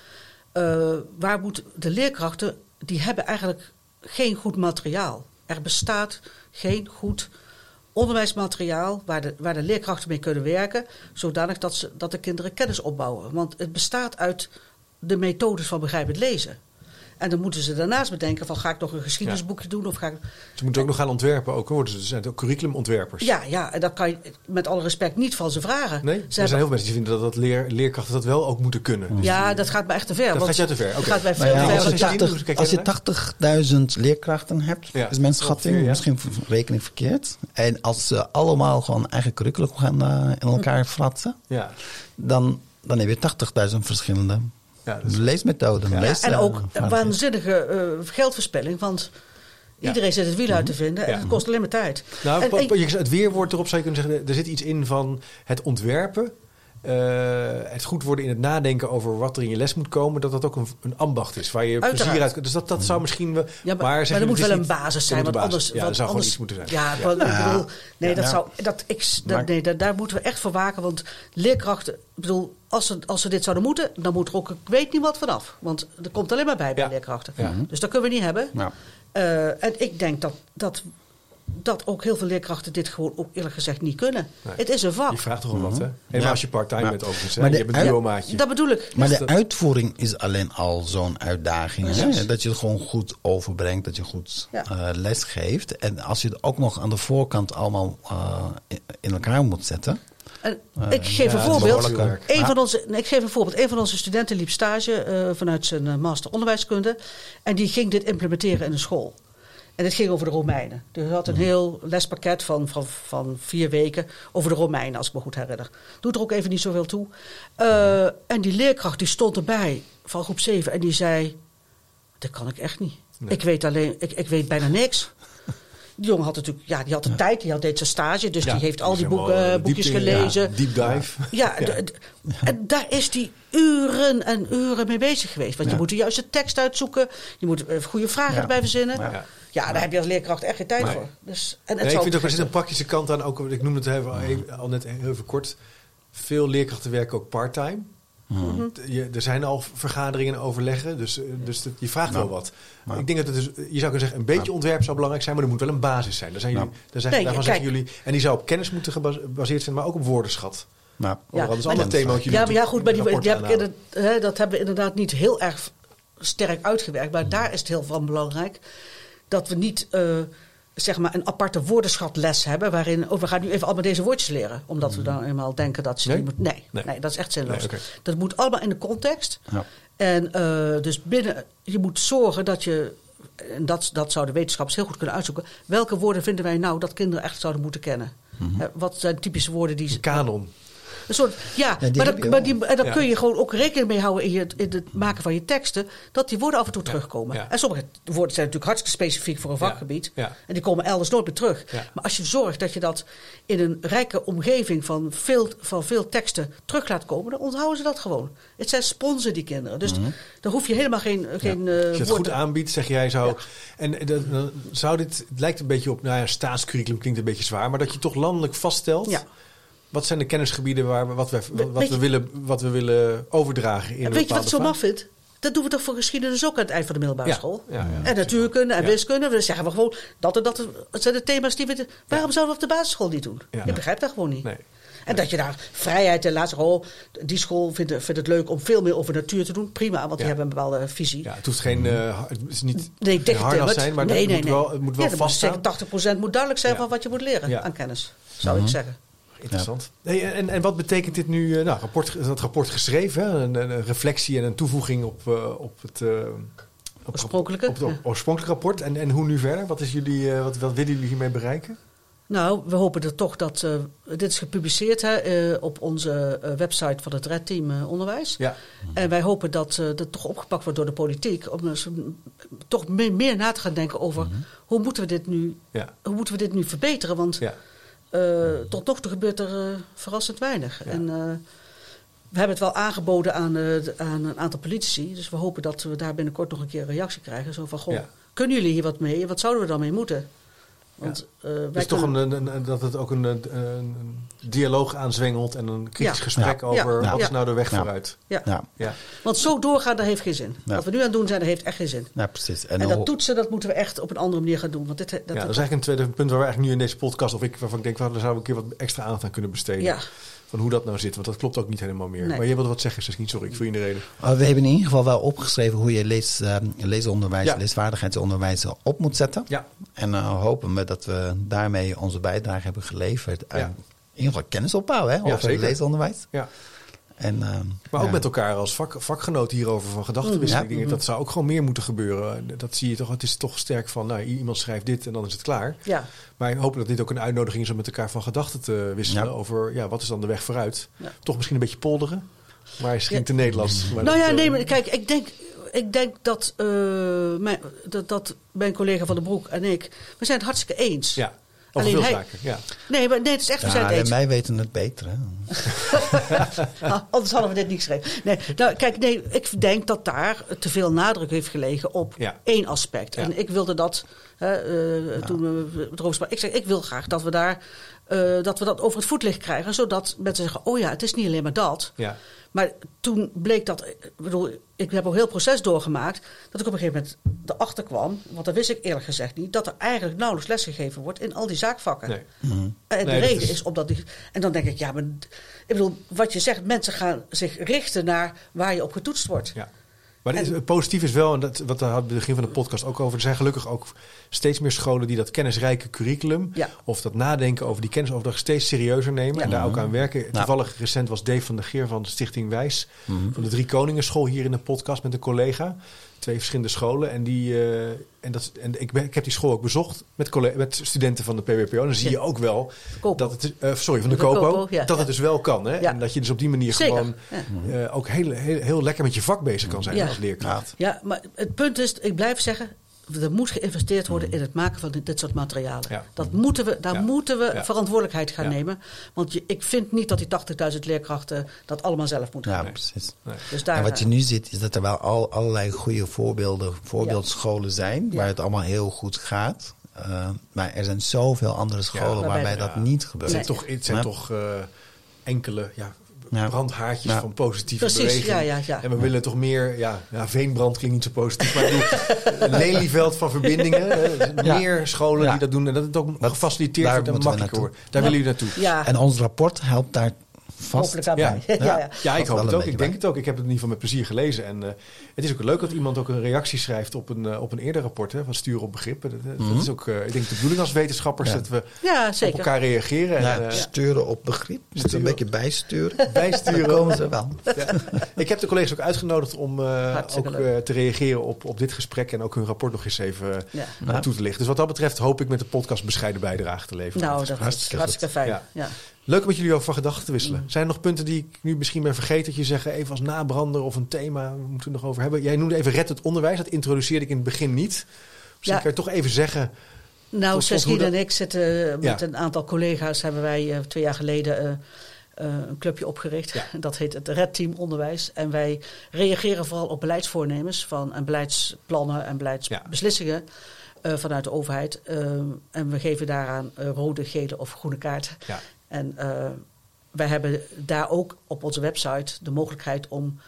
B: waar moet de leerkrachten, die hebben eigenlijk geen goed materiaal. Er bestaat geen goed onderwijsmateriaal waar de, waar de leerkrachten mee kunnen werken, zodanig dat, ze, dat de kinderen kennis opbouwen. Want het bestaat uit de methodes van begrijpend lezen. En dan moeten ze daarnaast bedenken van ga ik nog een geschiedenisboekje doen of ga ik...
A: Ze moeten ook nog gaan ontwerpen. Ook, hoor. Dus er zijn ook curriculumontwerpers.
B: Ja, ja, en dat kan je met alle respect niet van ze vragen.
A: Nee,
B: Ze
A: er zijn heel veel mensen die vinden dat, dat leer, leerkrachten dat wel ook moeten kunnen.
B: Ja, dat gaat me echt te ver.
A: Dat
B: want
A: gaat jou te ver, oké.
B: Gaat mij veel
C: ja,
B: te ver.
C: als je
A: Wat
B: ja,
A: is het
C: 80
A: zien? Hoe
C: als je 80.000 leerkrachten hebt,
A: Ja,
C: is mijn schatting,
A: ja.
C: misschien v- reken ik verkeerd. En als ze allemaal gewoon eigen curriculum gaan in elkaar fratsen,
A: Ja.
C: dan, dan heb je 80.000 verschillende
A: Ja, dat is-
C: leesmethoden.
A: Ja.
C: lees-
B: en
C: eh,
B: ook waanzinnige eh, geldverspilling. Want
A: Ja.
B: iedereen zit het wiel uit te vinden en het kost alleen maar tijd.
A: Nou,
B: En
A: het weerwoord erop zou je kunnen zeggen, er zit iets in van het ontwerpen. Eh, het goed worden in het nadenken over wat er in je les moet komen, dat dat ook een, een ambacht is waar je
B: Uiteraard.
A: plezier uit kunt. Dus dat, dat zou misschien wel.
B: Ja, maar,
A: maar,
B: maar, er moet
A: het
B: wel een basis zijn. Want anders,
A: Ja, er
B: want
A: zou gewoon
B: anders,
A: iets moeten zijn.
B: Ja, ik bedoel, nee,
C: Ja.
B: dat zou, dat, ik, dat,
C: Maar-
B: nee, daar, daar moeten we echt voor waken. Want leerkrachten, ik bedoel, als ze, als ze dit zouden moeten, dan moet er ook, ik weet niet wat vanaf. Want er komt alleen maar bij bij
A: Ja.
B: leerkrachten.
A: Ja.
B: Dus dat kunnen we niet hebben.
C: Ja.
B: Eh, en ik denk dat, dat, dat ook heel veel leerkrachten dit gewoon ook eerlijk gezegd niet kunnen.
A: Nee.
B: Het is een vak.
A: Je vraagt toch wel wat, hè?
C: Mhm. Ja.
A: als je part-time
C: Ja.
A: bent overigens. hè?
C: Maar
A: je hebt een duo-maatje.
B: Dat bedoel ik.
C: Maar de
A: dat-
C: uitvoering is alleen al zo'n uitdaging. Hè? Dat je het gewoon goed overbrengt, dat je goed
B: Ja.
C: eh, les geeft. En als je het ook nog aan de voorkant allemaal eh, in- elkaar moet zetten.
B: En
C: Eh,
B: ik geef
A: ja,
B: een voorbeeld. Een van onze, ik geef een voorbeeld. Een van onze studenten liep stage eh, vanuit zijn master onderwijskunde. En die ging dit implementeren in een school. En het ging over de Romeinen. Dus hij had een heel lespakket van, van, van vier weken over de Romeinen, als ik me goed herinner. Doet er ook even niet zoveel toe. Eh, en die leerkracht die stond erbij van groep 7 en die zei: Dat kan ik echt niet.
A: Nee.
B: Ik weet alleen, ik, ik weet bijna niks. Die jongen had natuurlijk, ja, die had de tijd, die had deed zijn stage, dus
A: Ja,
B: die heeft al die boeken,
A: eh,
B: boekjes
A: in, ja.
B: gelezen.
A: Deep dive.
B: Ja, en daar is hij uren en uren mee bezig geweest. Want je moet de juiste tekst uitzoeken. Je moet eh, goede vragen erbij verzinnen. Ja. Daar heb je als leerkracht echt geen tijd
A: Nee.
B: voor. Dus, en het
A: Nee, ik
B: zou-
A: vind ook, er zit een praktische kant aan. Ook, ik noemde het even, even- al net heel even kort. Veel leerkrachten werken ook part-time.
B: Mhm.
A: Je, er zijn al vergaderingen en overleggen, dus, eh, dus dat- je vraagt
C: Ja.
A: wel wat.
C: Ja.
A: Ik denk dat het dus, je zou kunnen zeggen, een beetje ontwerp zou belangrijk zijn, maar er moet wel een basis zijn. Daar zijn jullie, daar zijn,
B: Nee,
A: daarvan
B: kijk.
A: zeggen jullie, en die zou op kennis moeten gebas- gebaseerd zijn, maar ook op woordenschat.
C: Nou,
A: Ja, dat is een ander
B: dat-
A: thema. jullie
B: Ja, maar ja, goed, maar die,
A: rapport
B: die heb ik
A: aanhalen.
B: inderdaad- hè, dat hebben we inderdaad niet heel erg sterk uitgewerkt. Maar daar is het heel van belangrijk dat we niet eh, zeg maar een aparte woordenschatles hebben. waarin oh, we gaan nu even allemaal deze woordjes leren. Omdat we dan eenmaal denken dat ze.
A: Nee?
B: die moet- nee,
A: Nee.
B: nee. dat is echt zinloos.
A: Nee.
B: Dat moet allemaal in de context.
C: Ja.
B: En eh, dus binnen, je moet zorgen dat je. En dat, dat zouden wetenschappers heel goed kunnen uitzoeken. Welke woorden vinden wij nou dat kinderen echt zouden moeten kennen? Eh, wat zijn typische woorden die ze.
A: Kanon.
B: Een soort, ja,
C: die
B: maar, dat, maar die, en daar
A: Ja.
B: kun je gewoon ook rekening mee houden in, je, in het maken van je teksten. Dat die woorden af en toe terugkomen.
A: ja.
B: En sommige woorden zijn natuurlijk hartstikke specifiek voor een vakgebied.
A: ja.
B: En die komen elders nooit meer terug.
A: Ja.
B: Maar als je zorgt dat je dat in een rijke omgeving van veel, van veel teksten terug laat komen, dan onthouden ze dat gewoon. Het zijn sponsen, die kinderen. Dus daar hoef je helemaal geen, geen eh,
A: Als je het goed aanbiedt, zeg jij zo.
B: Ja.
A: En eh, dat- dan zou dit, het lijkt een beetje op, nou ja, staatscurriculum klinkt een beetje zwaar, maar dat je toch landelijk vaststelt.
B: Ja.
A: Wat zijn de kennisgebieden waar we, wat, we, wat, we
B: je-
A: willen, wat we willen overdragen in
B: weet je wat ik zo maf vind? Dat doen we toch voor geschiedenis ook aan het eind van de middelbare
A: Ja,
B: school.
A: ja, ja.
B: en natuurkunde en
A: Ja.
B: wiskunde. Dan zeggen we gewoon dat en dat het zijn de thema's die we. waarom zouden we op de basisschool niet doen?
A: Ja.
B: Je begrijpt dat gewoon niet.
A: Nee.
B: En dat je daar vrijheid en laat zeggen, oh, die school vindt, het- vindt het leuk om veel meer over natuur te doen. Prima, want die hebben een bepaalde visie.
A: Ja, het hoeft geen, eh, het is niet
B: Nee,
A: geen harnas zijn, maar
B: nee,
A: het,
B: nee,
A: moet
B: nee.
A: Wel, het moet wel
B: ja, dan moet je
A: vaststaan.
B: zeggen, 80% moet duidelijk zijn
A: Ja.
B: van wat je moet leren
A: Ja.
B: aan kennis. Zou ik zeggen.
A: Interessant. En, en wat betekent dit nu? eh, Nou, rapport, dat rapport geschreven, hè? Een, een reflectie en een toevoeging op, eh, op het eh, op,
B: Oorspronkelijke,
A: op het
B: ja.
A: oorspronkelijke rapport. En, en hoe nu verder? Wat, is jullie, eh, wat, wat willen jullie hiermee bereiken?
B: Nou, we hopen er toch dat. eh, dit is gepubliceerd hè, eh, op onze eh, website van het Red Team eh, Onderwijs.
A: Ja,
B: En wij hopen dat eh, dat toch opgepakt wordt door de politiek. Om toch meer, meer na te gaan denken over hoe, moeten we dit nu,
A: ja,
B: hoe moeten we dit nu verbeteren. Want
A: ja.
B: Eh, tot nog toe gebeurt er eh, verrassend weinig.
A: Ja.
B: En eh, we hebben het wel aangeboden aan, aan een aantal politici. Dus we hopen dat we daar binnenkort nog een keer een reactie krijgen. Zo van, goh,
A: Ja.
B: kunnen jullie hier wat mee? Wat zouden we dan mee moeten? Want eh, wij
A: Het is toch
B: kunnen-
A: een, een- een- dat het ook een, een, een dialoog aanzwengelt en een kritisch
B: Ja.
A: gesprek
B: Ja.
A: over
B: Ja.
A: wat is
B: Ja.
A: nou de weg
C: Ja.
A: vooruit.
B: ja.
C: Ja,
A: Ja.
B: Want zo doorgaan, dat heeft geen zin.
C: Ja.
B: Wat we nu aan het doen zijn, dat heeft echt geen zin.
C: ja precies.
B: En, dat toetsen, dat moeten we echt op een andere manier gaan doen. Want dit, dat,
A: ja, dat is eigenlijk een tweede punt waar we eigenlijk nu in deze podcast, of ik waarvan ik denk, daar zouden we een keer wat extra aandacht aan kunnen besteden. Van hoe dat nou zit, want dat klopt ook niet helemaal meer.
B: Nee.
A: Maar je wilde wat zeggen, Saskin, sorry, ik viel je in de reden.
C: Uh, we hebben in ieder geval wel opgeschreven hoe je lees, uh, leesonderwijs,
A: Ja.
C: leesvaardigheidsonderwijs op moet zetten.
A: Ja.
C: En uh, hopen we dat we daarmee onze bijdrage hebben geleverd. aan
A: Ja.
C: In ieder geval kennis opbouwen hè, over leesonderwijs.
A: Ja.
C: En, uh,
A: Maar ook
C: ja.
A: met elkaar als vak, vakgenoten hierover van. Ik denk, dat zou ook gewoon meer moeten gebeuren. Dat zie je toch. Het is toch sterk van, nou, iemand schrijft dit en dan is het klaar.
B: ja.
A: Maar ik hoop dat dit ook een uitnodiging is om met elkaar van gedachten te wisselen.
C: Ja.
A: Over, ja, wat is dan de weg vooruit?
B: Ja.
A: Toch misschien een beetje polderen. Maar hij schijnt
B: Ja.
A: te Nederlands. Maar
B: Nou
A: dat,
B: ja,
A: eh,
B: nee, maar kijk, ik denk, ik denk dat, eh, mijn, dat, dat mijn collega Van den Broek en ik, we zijn het hartstikke eens.
A: Ja, over
B: Alleen
A: veel
B: hij-
A: zaken. Ja.
B: Nee, maar nee, het is echt, we zijn
C: Ja,
B: het
C: en
B: eens.
C: wij weten het beter. Hè? [LAUGHS]
B: Ah, anders hadden we dit niet geschreven. Nee, nou, kijk, nee, ik denk dat daar te veel nadruk heeft gelegen op
A: Ja.
B: één aspect.
A: Ja.
B: En ik wilde dat, hè, eh, toen we erover spraken, ik zeg, ik wil graag dat we daar, eh, dat we dat over het voetlicht krijgen, zodat mensen zeggen, oh ja, het is niet alleen maar dat.
A: Ja.
B: Maar toen bleek dat, ik bedoel, ik heb ook een heel proces doorgemaakt, dat ik op een gegeven moment erachter kwam, want dat wist ik eerlijk gezegd niet, dat er eigenlijk nauwelijks lesgegeven wordt in al die zaakvakken.
A: Nee.
B: En
A: Nee,
B: de reden
A: is-
B: is... omdat die. En dan denk ik, ja, maar. Ik bedoel, wat je zegt, mensen gaan zich richten naar waar je op getoetst wordt.
A: Ja. Maar het, positief is wel, en dat, wat daar hadden we het begin van de podcast ook over. Er zijn gelukkig ook steeds meer scholen die dat kennisrijke curriculum.
B: Ja.
A: of dat nadenken over die kennisoverdracht steeds serieuzer nemen. En daar ook aan werken. Toevallig recent was Dave van der Geer van de Stichting Wijs. van de Drie Koningen School hier in een podcast met een collega. Twee verschillende scholen. En, die, eh, en, dat, en ik, ben, ik heb die school ook bezocht met, collega, met studenten van de PWPO. En dan zie je ook wel
B: Kopo.
A: dat het. eh, sorry, van de,
B: De
A: Kopo.
B: Kopo, ja.
A: dat het dus wel kan. Hè?
B: Ja.
A: En dat je dus op die manier
B: Zeker,
A: gewoon eh, ook heel, heel, heel lekker met je vak bezig kan zijn
B: Ja.
A: als leerkracht.
B: Ja, maar het punt is, ik blijf zeggen. Er moet geïnvesteerd worden in het maken van dit, soort materialen.
A: Ja.
B: Dat moeten we, daar
A: Ja.
B: moeten we
A: Ja.
B: verantwoordelijkheid gaan
A: Ja.
B: nemen. Want je, ik vind niet dat die 80.000 leerkrachten dat allemaal zelf moeten
C: Ja,
B: doen.
C: precies.
A: Nee.
B: Dus daar,
C: En wat je nu ziet, is dat er wel al, allerlei goede voorbeelden, voorbeeldscholen zijn,
B: Ja.
C: waar het allemaal heel goed gaat. Uh, maar er zijn zoveel andere scholen
B: waarbij
C: waarbij
B: dat-
C: niet
A: Het
C: gebeurt.
A: zijn toch, het zijn
C: Ja.
A: toch eh, enkele ja,
C: Ja.
A: Brandhaartjes
C: Ja.
A: van positieve
B: Precies,
A: beweging.
B: ja, ja, ja.
A: En we willen toch meer, ja, ja, veenbrand klinkt niet zo positief, maar een lelieveld van verbindingen.
C: Ja.
A: Meer scholen
C: Ja.
A: die dat doen en dat het ook gefaciliteerd
C: daar
A: wordt en makkelijker wordt. Daar
B: Ja.
A: willen jullie naartoe.
B: ja,
C: En ons rapport helpt daar vast.
B: hopelijk daarbij.
A: Ja. [LAUGHS]
B: Ja. Ja, ja.
A: Ja, ik hoop het ook. Ik denk het ook. Ik heb het in ieder geval met plezier gelezen. En eh, het is ook leuk dat iemand ook een reactie schrijft op een, eh, op een eerder rapport hè, van sturen op begrip. Dat, dat
C: Mhm.
A: is ook, eh, ik denk de bedoeling als wetenschappers
C: Ja.
A: dat we
B: Ja,
A: op elkaar reageren. En,
C: Ja,
A: eh,
C: sturen op begrip. Moet
A: Sturen.
C: een beetje bijsturen. [LAUGHS]
A: bijsturen.
C: Dan komen ze wel.
A: Ja. Ik heb de collega's ook uitgenodigd om eh, ook eh, te reageren op, op dit gesprek en ook hun rapport nog eens even eh, toe te lichten. Dus wat dat betreft hoop ik met de podcast een bescheiden bijdrage te leveren.
B: Nou, dat is
C: Hartstikke
B: hartstikke fijn.
A: Ja. Leuk om met jullie over van gedachten te wisselen. Zijn er nog punten die ik nu misschien ben vergeten dat je zeggen, even als nabrander of een thema, moeten we het nog over hebben? Jij noemde even red het onderwijs, dat introduceerde ik in het begin niet. Misschien
B: Ja.
A: kan je toch even zeggen,
B: Nou,
A: dat-
B: en ik zitten eh, met
A: Ja.
B: een aantal collega's hebben wij eh, twee jaar geleden eh, een clubje opgericht.
A: Ja. [LAUGHS]
B: Dat heet het Red Team Onderwijs. En wij reageren vooral op beleidsvoornemens van, en beleidsplannen en beleidsbeslissingen vanuit de overheid. Eh, en we geven daaraan rode, gele of groene kaarten.
A: ja,
B: En eh, wij hebben daar ook op onze website de mogelijkheid om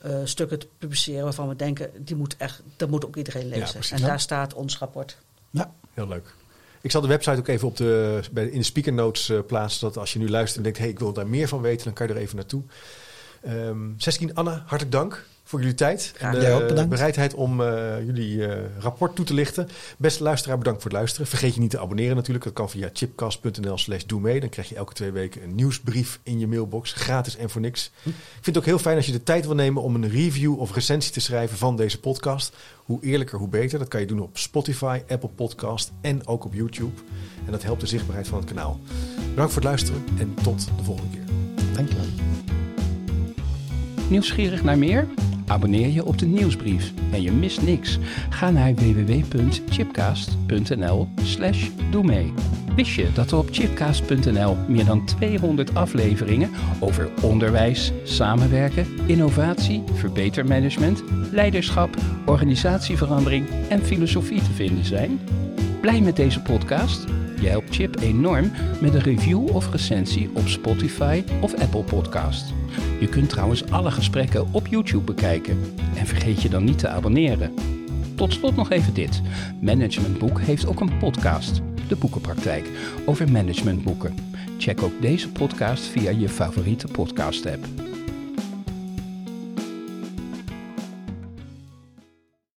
B: eh, stukken te publiceren waarvan we denken, die moet echt, dat moet ook iedereen lezen. en daar staat ons rapport.
C: Ja.
A: heel leuk. Ik zal de website ook even op de, in de speaker notes eh, plaatsen, zodat als je nu luistert en denkt, hey, ik wil daar meer van weten, dan kan je er even naartoe. Ehm Seskin, Anna, hartelijk dank voor jullie tijd
B: Graag
A: en
C: Jij ook
A: de bereidheid om eh, jullie eh, rapport toe te lichten. Beste luisteraar, bedankt voor het luisteren. Vergeet je niet te abonneren natuurlijk. Dat kan via chipcast.nl slash doe mee. Dan krijg je elke twee weken een nieuwsbrief in je mailbox. Gratis en voor niks. Ik vind het ook heel fijn als je de tijd wil nemen om een review of recensie te schrijven van deze podcast. Hoe eerlijker, hoe beter. Dat kan je doen op Spotify, Apple Podcast en ook op YouTube. En dat helpt de zichtbaarheid van het kanaal. Bedankt voor het luisteren en tot de volgende keer.
C: Dankjewel.
D: Nieuwsgierig naar meer? Abonneer je op de nieuwsbrief en je mist niks. Ga naar www.chipcast.nl slash doe mee. Wist je dat er op chipcast.nl meer dan 200 afleveringen over onderwijs, samenwerken, innovatie, verbetermanagement, leiderschap, organisatieverandering en filosofie te vinden zijn? Blij met deze podcast? Je helpt Chip enorm met een review of recensie op Spotify of Apple Podcast. Je kunt trouwens alle gesprekken op YouTube bekijken. En vergeet je dan niet te abonneren. Tot slot nog even dit. Managementboek heeft ook een podcast, De Boekenpraktijk, over managementboeken. Check ook deze podcast via je favoriete podcast app.